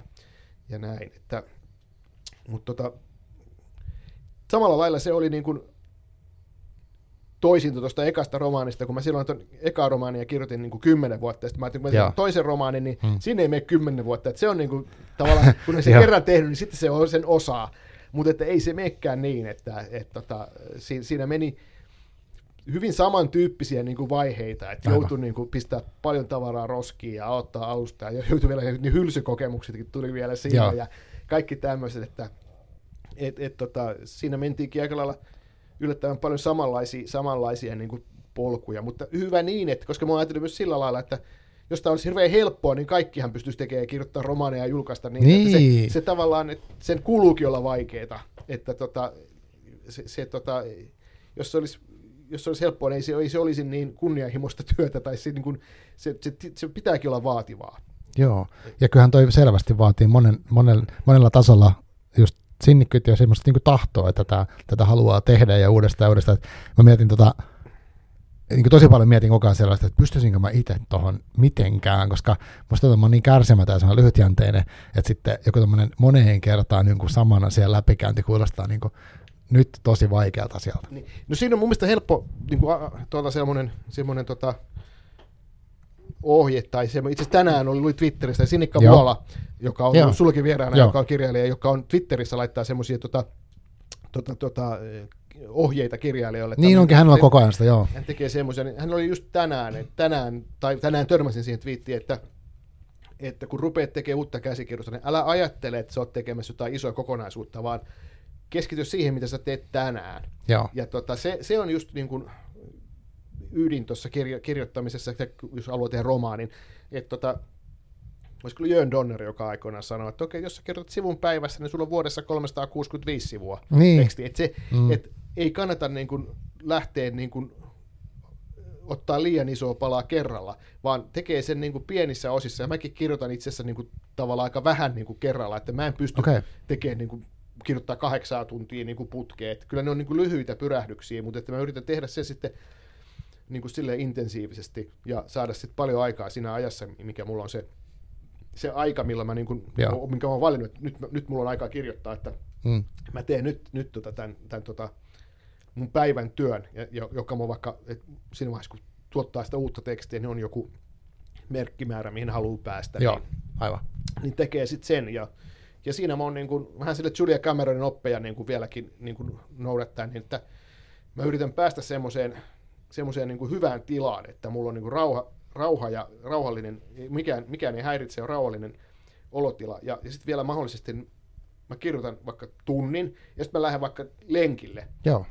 ja näin. Että, mutta tota, samalla lailla se oli niin kuin toisinto tuosta ekasta romaanista, kun mä silloin tuon eka romaania kirjoitin niin kuin kymmenen vuotta, sitten mä ajattelin, kun mä toisen romaanin, niin Hmm. sinne ei mene kymmenen vuotta, että se on niin kuin, tavallaan, kun Joo. kerran tehnyt, niin sitten se on sen osaa, mutta että ei se menekään niin, että, että tota, si, siinä meni hyvin samantyyppisiä niin kuin vaiheita, että Aivan. joutui niin kuin, pistää paljon tavaraa roskiin ja ottaa alusta, ja joutui vielä, niin hylsykokemuksetkin tuli vielä siinä, Joo. ja kaikki tämmöiset, että et, et, tota, siinä mentiinkin aika lailla yllättävän paljon samanlaisia, samanlaisia niin kuin polkuja, mutta hyvä niin, että koska mä oon ajatellut myös sillä lailla, että jos tämä olisi hirveän helppoa, niin kaikkihan pystyisi tekemään, kirjoittaa romaaneja ja julkaista niin, Niin. Että se, se tavallaan, että sen kuuluukin olla vaikeaa, että tota, se, se tota, jos se olisi jos se olisi helppoa, niin ei se, ei se olisi niin kunnianhimoista työtä, tai se, niin kuin, se, se, se pitääkin olla vaativaa. Joo, ja kyllähän toi selvästi vaatii monen, monen, monella tasolla just sinnikkyyttä ja semmoista niin tahtoa, että tätä, tätä haluaa tehdä ja uudestaan ja uudestaan. Mä mietin tota, niin tosi paljon mietin koko ajan sellaista, että pystyisinkö mä itse tuohon mitenkään, koska musta tuntuu, mä oon niin kärsimätön ja lyhytjänteinen, että sitten joku tämmöinen moneen kertaan niin kuin saman asian läpikäynti kuulostaa niin kuin nyt tosi vaikealta sieltä. Niin. No siinä on mun mielestä helppo niin kuin, tuota, semmoinen, semmoinen tota, ohje, tai se, itse asiassa tänään oli luin Twitteristä, Sinikka Joo. Vuola, joka on Joo. sullekin vieraana, Joo. joka on kirjailija, joka on Twitterissä laittaa semmoisia tota, tota, tota, ohjeita kirjailijoille. Niin onkin, hän on koko ajan sitä, joo. hän tekee semmoisen, niin hän oli just tänään, että tänään, tai tänään törmäsin siihen twiittiin, että, että kun rupeat tekemään uutta käsikirjoitusta, niin älä ajattele, että sä oot tekemässä jotain isoa kokonaisuutta, vaan keskity siihen, mitä sä teet tänään. joo. Ja tota, se, se on just niin kuin ydin tuossa kirjo, kirjoittamisessa, jos haluaa tehdä romaanin, että tota, olisiko Jön Donner, joka aikoinaan sanoi, että okei, jos sä kirjoitat sivun päivässä, niin sulla on vuodessa 365 sivua Niin. tekstiä. Et se, Mm. et ei kannata niin kuin lähteä niin kuin ottaa liian isoa palaa kerralla, vaan tekee sen niin kuin pienissä osissa. Ja mäkin kirjoitan itse asiassa niin kuin tavallaan aika vähän niin kuin kerralla, että mä en pysty Okei. tekemään niin kuin, kirjoittaa kahdeksaa tuntia niin kuin putkeen. Että kyllä ne on niin kuin lyhyitä pyrähdyksiä, mutta että mä yritän tehdä se sitten niin kuin silleen intensiivisesti ja saada sitten paljon aikaa siinä ajassa, mikä mulla on se, se aika, milloin mä niin kuin, Joo. minkä mä oon valinnut, että nyt, mä- nyt mulla on aikaa kirjoittaa, että Mm. mä teen nyt, nyt tota tämän, tämän tota mun päivän työn, ja, jo- joka mun vaikka et siinä vaiheessa, kun tuottaa sitä uutta tekstiä, niin on joku merkkimäärä, mihin haluaa päästä, Joo, niin, aivan. niin tekee sitten sen. Ja, ja siinä mä oon niin kuin, vähän sille Julia Cameronin oppeja niin kuin vieläkin niin kuin noudattaa, niin että mä yritän päästä semmoiseen semmoiseen niin kuin hyvään tilaan, että mulla on niin kuin rauha, rauha ja rauhallinen, mikään, mikään ei häiritse, on rauhallinen olotila. Ja, ja sitten vielä mahdollisesti mä kirjoitan vaikka tunnin, ja sitten mä lähden vaikka lenkille. Joo.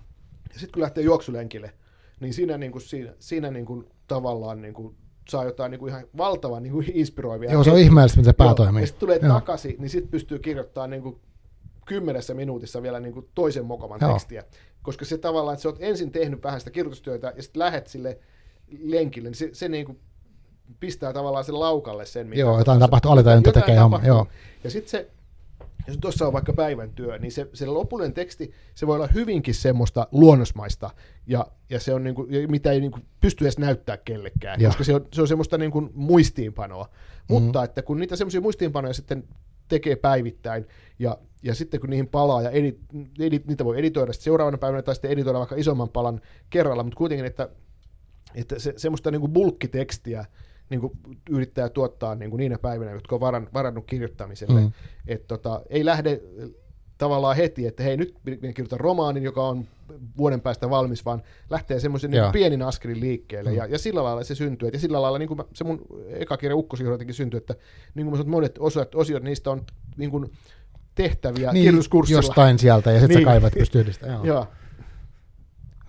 Ja sitten kun lähtee juoksulenkille, niin siinä, niin kuin, siinä, siinä niin kuin, tavallaan niin kuin, saa jotain niin kuin ihan valtavan niin kuin inspiroivia. Joo, se on ihmeellistä, miten se pää toimii. Ja sitten tulee Joo. takaisin, niin sitten pystyy kirjoittamaan niin kuin kymmenessä minuutissa vielä niin kuin toisen mokoman Joo. tekstiä. Koska se tavallaan, että sä oot ensin tehnyt vähän sitä kirjoitustyötä ja sitten lähet sille lenkille, niin se, se niin kuin pistää tavallaan sen laukalle sen, mitä Joo, jotain tapahtuu, alitajunta tekee homma, joo. Ja sitten se, jos tuossa on vaikka päivän työ, niin se, se lopullinen teksti, se voi olla hyvinkin semmoista luonnosmaista, ja, ja se on niinku, ja mitä ei niinku pysty edes näyttää kellekään, Joo. koska se on, se on semmoista niinku muistiinpanoa. Mutta että kun niitä semmoisia muistiinpanoja sitten tekee päivittäin, ja, ja sitten kun niihin palaa, ja edit, edit, niitä voi editoida sitten seuraavana päivänä, tai sitten editoida vaikka isomman palan kerralla, mutta kuitenkin, että, että se, semmoista niinku bulkkitekstiä, niin kuin yrittää tuottaa niin kuin niinä päivinä, jotka on varan, varannut kirjoittamiselle. Mm. Että tota, ei lähde tavallaan heti, että hei nyt minä kirjoitan romaanin, joka on vuoden päästä valmis, vaan lähtee semmoisen niin pienin askelin liikkeelle. Mm. Ja, ja sillä lailla se syntyy. Et Ja sillä lailla niin kuin mä, se mun eka kirja Ukkosihro jotenkin syntyi, että niin kuin mä sanon, monet osiot, osiot niistä on niin kuin tehtäviä Niin, kirjoituskurssilla. jostain sieltä, ja sitten niin. Sä kaivat pystyy yhdistämään. Joo. Joo.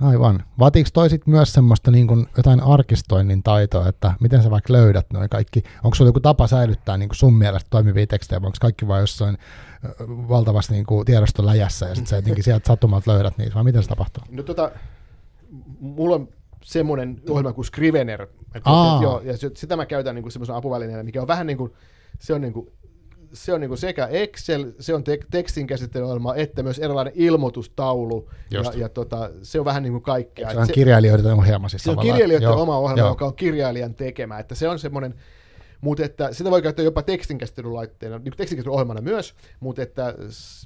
Aivan. Vaatiiko toi sit myös semmoista niin kuin jotain arkistoinnin taitoa, että miten sä vaikka löydät noin kaikki? Onko sulla joku tapa säilyttää niin kuin sun mielestä toimivia tekstejä, vai onko kaikki vain jossain valtavasti niin kuin tiedostoläjässä, ja sitten sä jotenkin sieltä sattumalta löydät niitä, vai miten se tapahtuu? No tota, mulla on semmoinen ohjelma kuin Scrivener. Joo, ja sitä mä käytän niinku semmoisena apuvälineenä, mikä on vähän niin kuin, se on niinku, se on niinku sekä Excel, se on te- tekstinkäsittelyohjelma, että myös erilainen ilmoitustaulu. Ja, Just. ja tota, se on vähän niin kuin kaikkea. Se on se, kirjailijoiden ohjelma siis se on kirjailijoiden Joo, oma ohjelma, joo. joka on kirjailijan tekemä. Että se on semmoinen, mutta että sitä voi käyttää jopa tekstinkäsittelylaitteena, niin tekstinkäsittelyohjelmana myös, mutta että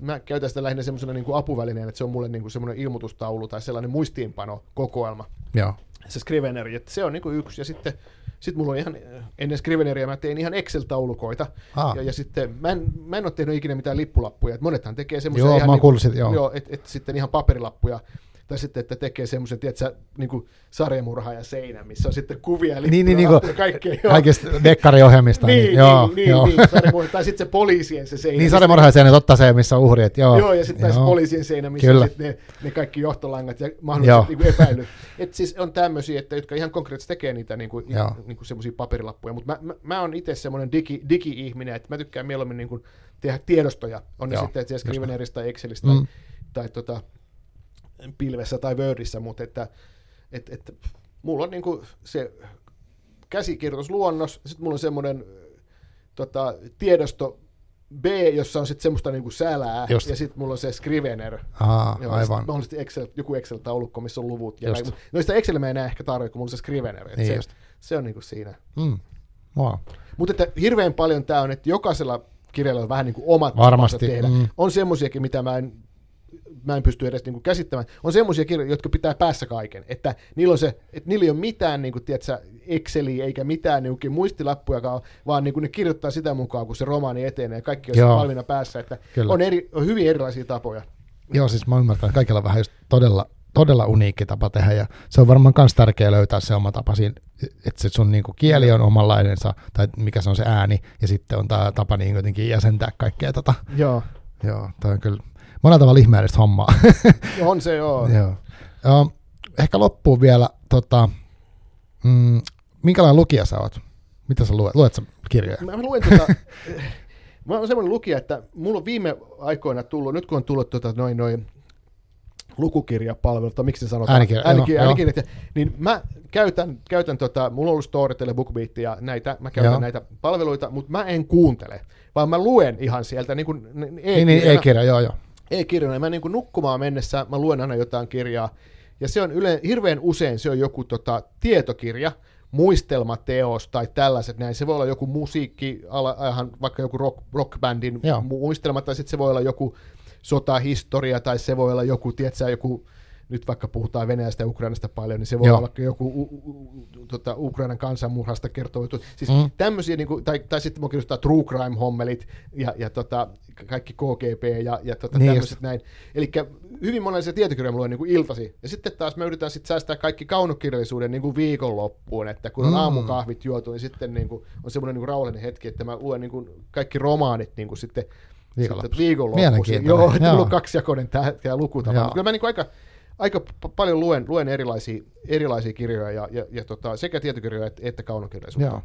mä käytän sitä lähinnä semmoisena niin apuvälineenä, että se on mulle niin kuin semmoinen ilmoitustaulu tai sellainen muistiinpano kokoelma Joo. Se Scriveneri, että se on niinku yksi, ja sitten sit mulla on ihan, ennen Scriveneria mä tein ihan Excel-taulukoita, Aa. ja, ja sitten mä en, mä en ole tehnyt ikinä mitään lippulappuja, että monethan tekee semmoisia Joo, ihan siitä, joo. joo että et sitten ihan paperilappuja, tai sitten, että tekee semmoisen, tiedätkö, niin kuin sarjamurhaaja seinä, missä on sitten kuvia, niin, niin, niin kuin, kaikkea. Kaikista dekkariohjelmista. niin, niin, joo, niin, joo. niin, niin tai sitten se poliisien se seinä. Niin, sarjamurhaaja seinä, totta se, missä on uhrit, joo. Joo, ja sitten se poliisien seinä, missä Kyllä. on sitten ne, ne kaikki johtolangat ja mahdolliset niin epäilyt. Et siis on tämmöisiä, että, jotka ihan konkreettisesti tekee niitä niin kuin, niin kuin semmoisia paperilappuja, mutta mä, mä, mä oon itse semmoinen digi, digi-ihminen, että mä tykkään mieluummin niin kuin tehdä tiedostoja, on ne Joo, sitten että Scrivenerista tai Excelistä mm. tai, tai tota, pilvessä tai Wordissä, mutta että et, et, mulla on niin kuin se käsikirjoitusluonnos, sitten mulla on semmoinen tota, tiedosto B, jossa on sitten semmoista niinku sälää, Just. ja sitten mulla on se Scrivener. Aa, joo, aivan. Mahdollisesti Excel, joku Excel-taulukko, missä on luvut. Ja näin. Noista Excel mä enää ehkä tarvitse, kun mulla on se Scrivener. Niin se, just. se on niinku siinä. Mm. Wow. Mutta että hirveän paljon tämä on, että jokaisella kirjalla on vähän niin kuin omat Varmasti. tehdä. Mm. On semmoisiakin, mitä mä en mä en pysty edes niin käsittämään. On semmoisia kirjoja, jotka pitää päässä kaiken, että niillä, on se, että niillä ei ole mitään niin kuin, tiedätkö, Exceliä eikä mitään niin muistilappuja, vaan niin kuin ne kirjoittaa sitä mukaan, kun se romaani etenee ja kaikki on valmiina päässä, että on, eri, on hyvin erilaisia tapoja. Joo, siis mä ymmärrän, että kaikilla on vähän just todella, todella uniikki tapa tehdä, ja se on varmaan myös tärkeää löytää se oma tapa siinä, että se sun niinku kieli on omanlainensa, tai mikä se on se ääni, ja sitten on tämä tapa niin jotenkin jäsentää kaikkea tota. Joo. Joo, toi on kyllä monella tavalla ihmeellistä hommaa. on se, joo. joo. Uh, ehkä loppuun vielä, tota, mm, minkälainen lukija sä oot? Mitä sä luet? Luet sä kirjoja? Mä, mä luen tota, mä oon semmoinen lukija, että mulla on viime aikoina tullut, nyt kun on tullut tota, noin, noin lukukirjapalvelut, tai miksi se sanotaan? Äänikirja, Äänikirja, äänikirjat, niin mä käytän, käytän tota, mulla on ollut Storytel, BookBeat ja näitä, mä käytän joo. näitä palveluita, mutta mä en kuuntele, vaan mä luen ihan sieltä niin kuin e-kirjana. Niin, niin, e-kirja, joo, joo e-kirjana. Mä niin kuin nukkumaan mennessä, mä luen aina jotain kirjaa, ja se on yle, hirveän usein se on joku tota, tietokirja, muistelmateos tai tällaiset näin. Se voi olla joku musiikki, vaikka joku rock, rockbändin Joo. muistelma, tai sitten se voi olla joku sotahistoria, tai se voi olla joku, tiedätkö, joku nyt vaikka puhutaan Venäjästä ja Ukrainasta paljon, niin se voi Joo. olla joku u, u, tota, Ukrainan kansanmurhasta juttu. Siis mm. tämmöisiä, niin kuin, tai, tai sitten kirjoittaa true crime-hommelit ja, ja tota, kaikki KGP ja, ja tota, niin tämmöiset näin. Eli hyvin monenlaisia tietokirjoja luen niin kuin iltasi. Ja sitten taas me yritetään sitten säästää kaikki kaunokirjallisuuden niin kuin viikonloppuun, että kun on mm. aamukahvit juotu, niin sitten niin kuin, on semmoinen niin kuin rauhallinen hetki, että mä luen niin kuin kaikki romaanit niin kuin sitten viikonloppuisin. viikonloppuisin. Joo, on kaksijakoinen tämä, lukutapa. Kyllä mä niin kuin aika aika p- paljon luen, luen erilaisia, erilaisia kirjoja, ja, ja, ja tota, sekä tietokirjoja että, että kaunokirjallisuutta. Joo.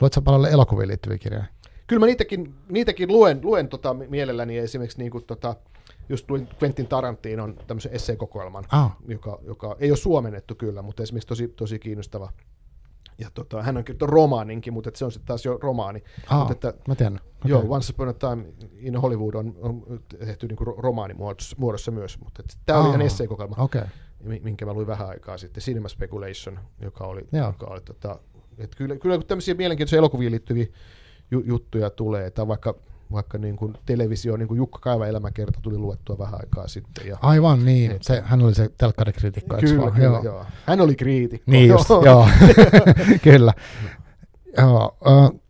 Luetko paljon elokuviin liittyviä kirjoja? Kyllä mä niitäkin, niitäkin luen, luen tota mielelläni, esimerkiksi niin kuin, tota, just luin Quentin Tarantinon tämmöisen esseekokoelman, ah. joka, joka ei ole suomennettu kyllä, mutta esimerkiksi tosi, tosi kiinnostava ja tota, hän on kirjoittanut romaaninkin, mutta se on sitten taas jo romaani. Ah, mutta että, mä tiedän. Okay. Joo, Once Upon a Time in Hollywood on, on tehty niin romaanimuodossa myös, mutta tämä oli ihan esseekokoelma, okay. minkä mä luin vähän aikaa sitten, Cinema Speculation, joka oli, joka oli tota, että kyllä, kyllä kun tämmöisiä mielenkiintoisia elokuviin liittyviä ju, juttuja tulee, tai vaikka vaikka niin kuin televisio, niin kuin Jukka Kaiva elämäkerta tuli luettua vähän aikaa sitten. Ja, Aivan niin, et, se, hän oli se telkkarikriitikko, kyllä, kyllä, joo. joo. Hän oli kriitikko. Niin just, joo, joo. kyllä. Joo, uh,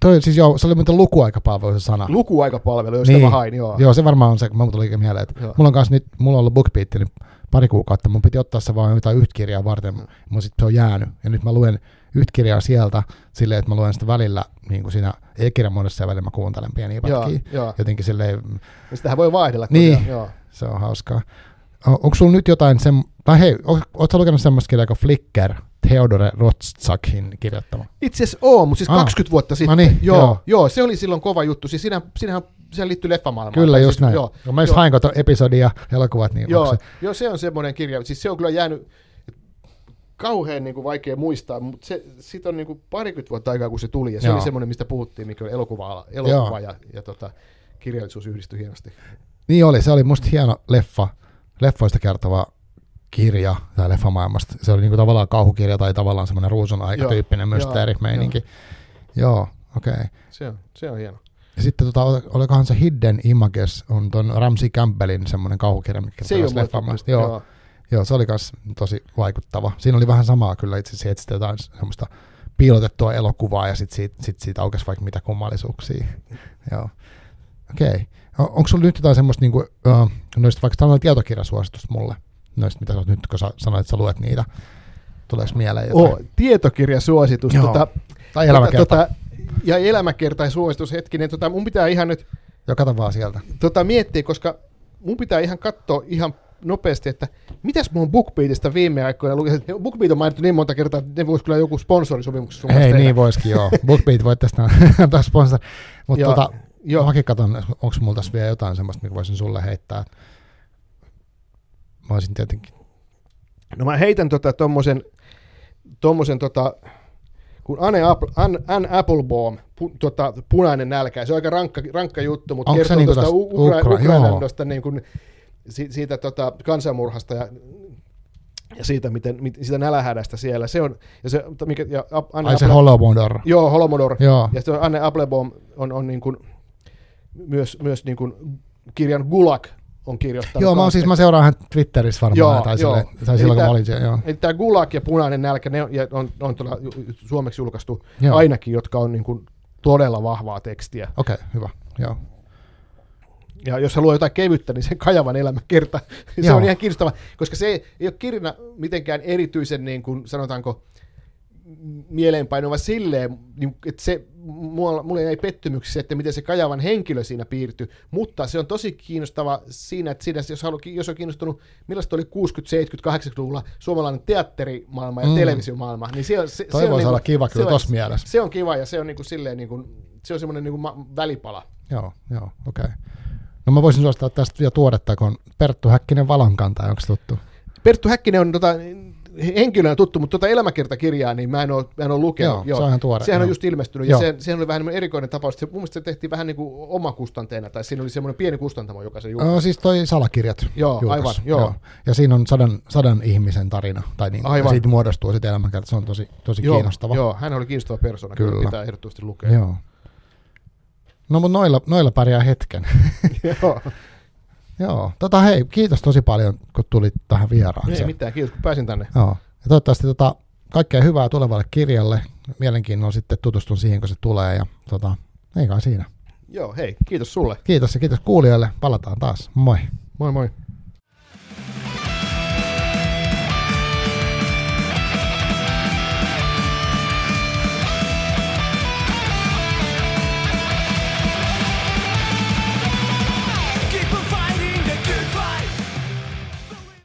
toi, siis joo, se oli muuten lukuaikapalvelu se sana. Lukuaikapalvelu, josta niin. mä hain, joo. Joo, se varmaan on se, kun mä tuli mieleen, että joo. mulla on kanssa nyt, mulla on ollut BookBeat, niin pari kuukautta, mun piti ottaa se vaan jotain yhtä kirjaa varten, mm. mutta sitten se on jäänyt, ja nyt mä luen yhtä kirjaa sieltä silleen, että mä luen sitä välillä niin kuin siinä e-kirjan muodossa ja välillä mä kuuntelen pieniä pätkiä. Joo, joo. Jotenkin silleen... Ja sitähän voi vaihdella. Niin, joo. se on hauskaa. Onko sulla nyt jotain, sem... tai hei, ootko lukenut semmoista kirjaa kuin Flickr, Theodore Rothsakin kirjoittama? Itse asiassa oo, mutta siis ah. 20 vuotta sitten. niin, joo, joo. joo, se oli silloin kova juttu. Siis siinä, siinähän sehän liittyy leffamaailmaan. Kyllä, just siis, näin. Joo, no, mä just hain episodia elokuvat. Niin joo, se? joo, se on semmoinen kirja. Siis se on kyllä jäänyt, kauhean niin kuin vaikea muistaa, mutta se, siitä on niin kuin parikymmentä vuotta aikaa, kun se tuli, ja se Joo. oli semmoinen, mistä puhuttiin, mikä oli elokuva, elokuva ja, ja tota, kirjallisuus yhdistyi hienosti. Niin oli, se oli musta hieno leffa, leffoista kertova kirja tai leffamaailmasta. Se oli niin kuin tavallaan kauhukirja tai tavallaan semmoinen ruusun aikatyyppinen mysteerimeininki. Joo, okei. Okay. Se on, se on hieno. Ja sitten tota, olikohan se Hidden Images, on ton Ramsey Campbellin semmoinen kauhukirja, mikä se ei ole Joo. joo. Joo, se oli myös tosi vaikuttava. Siinä oli vähän samaa kyllä itse asiassa, että jotain semmoista piilotettua elokuvaa ja sitten siitä, sit siitä aukesi vaikka mitä kummallisuuksia. Joo. Okei. Okay. Onko sulla nyt jotain semmoista, niinku, uh, noista vaikka tällainen tietokirjasuositus mulle? noista, mitä sä oot nyt, kun sä sanoit, että sä luet niitä. Tuleeko mieleen jotain? Oh, tietokirjasuositus. Joo. Tota, tai elämäkerta. Tota, ja elämäkerta ja suositus hetkinen. Tota, mun pitää ihan nyt Joo, kato vaan sieltä. tota, miettiä, koska mun pitää ihan katsoa ihan nopeasti, että mitäs mun BookBeatista viime aikoina luki. BookBeat on mainittu niin monta kertaa, että ne voisi kyllä joku sponsorisopimuksessa sun Hei, niin voisikin joo. BookBeat voit tästä antaa sponsor. Mutta Joo, tota, joo. mäkin katson, onko mulla tässä vielä jotain semmoista, mikä voisin sulle heittää. Mä olisin tietenkin, No mä heitän tota tommosen, tommosen tota, kun Anne, Apple, Anne, Anne Applebaum, pu, tota, punainen nälkä, se on aika rankka, rankka juttu, mutta Onko se kertoo niinku tuosta tosta Ukra- Ukra- Ukrainan joo. tosta niin kuin, si, siitä tota, kansanmurhasta ja, ja siitä, miten, mit, siitä nälähädästä siellä. Se on, ja se, mikä, ja Anne ai se Apple- Holomodor. Joo, Holomodor. Joo, Ja sitten Anne Applebaum on, on niin kuin, myös, myös niin kuin kirjan Gulag on kirjoittanut. joo mä, oon siis, mä seuraan hän Twitterissä varmaan, Joo, tai, joo. sille, tai silloin kun mä olin siellä, joo. Eli tämä Gulag ja Punainen nälkä, ne on, on, on tuolla suomeksi julkaistu Joo. ainakin, jotka on niin kuin todella vahvaa tekstiä. Okei, okay, hyvä. Joo. Ja jos haluaa jotain kevyttä, niin se Kajavan elämä kerta, se Joo. on ihan kiinnostava, koska se ei ole kirjana mitenkään erityisen, niin kuin, sanotaanko, mieleenpainuva silleen, niin, että se, mulla, mulla ei pettymyksissä, että miten se Kajavan henkilö siinä piirtyi, mutta se on tosi kiinnostava siinä, että siinä, jos, halu, jos on kiinnostunut, millaista oli 60, 70, 80-luvulla suomalainen teatterimaailma ja Mm. televisiomaailma, niin se, on- se, Toi se on niinku- olla kiva se kyllä tossa mielessä. Se on kiva ja se on niinku silleen, niinku, se on semmoinen niinku ma- välipala. Joo, joo, okei. Okay. No mä voisin suosittaa tästä vielä tuoretta, kun Perttu Häkkinen Valonkantaja, onko tuttu? Perttu Häkkinen on tota, henkilönä tuttu, mutta tuota elämäkertakirjaa niin mä en ole, mä en ole lukenut. Joo, se on ihan tuore, Sehän on joo. just ilmestynyt, Joo. ja se, sehän oli vähän niin erikoinen tapaus. Se, mun mielestä se tehtiin vähän niin kuin omakustanteena, tai siinä oli semmoinen pieni kustantamo, joka se julkaisi. No siis toi salakirjat. Joo, julkaisi, aivan, joo. Ja siinä on sadan, sadan ihmisen tarina, tai niin, Aivan. siitä muodostuu sitten elämänkerta, se on tosi, tosi joo, kiinnostava. Joo, hän oli kiinnostava persona, kyllä. Kyllä. pitää ehdottomasti lukea. Joo. No mutta noilla, noilla pärjää hetken. joo. Joo, tota hei, kiitos tosi paljon, kun tulit tähän vieraan. Ei mitään, kiitos kun pääsin tänne. Joo. Ja toivottavasti tota, kaikkea hyvää tulevalle kirjalle. Mielenkiinnolla sitten tutustun siihen, kun se tulee. Ja tota, ei kai siinä. Joo, hei, kiitos sulle. Kiitos ja kiitos kuulijoille. Palataan taas. Moi. Moi moi.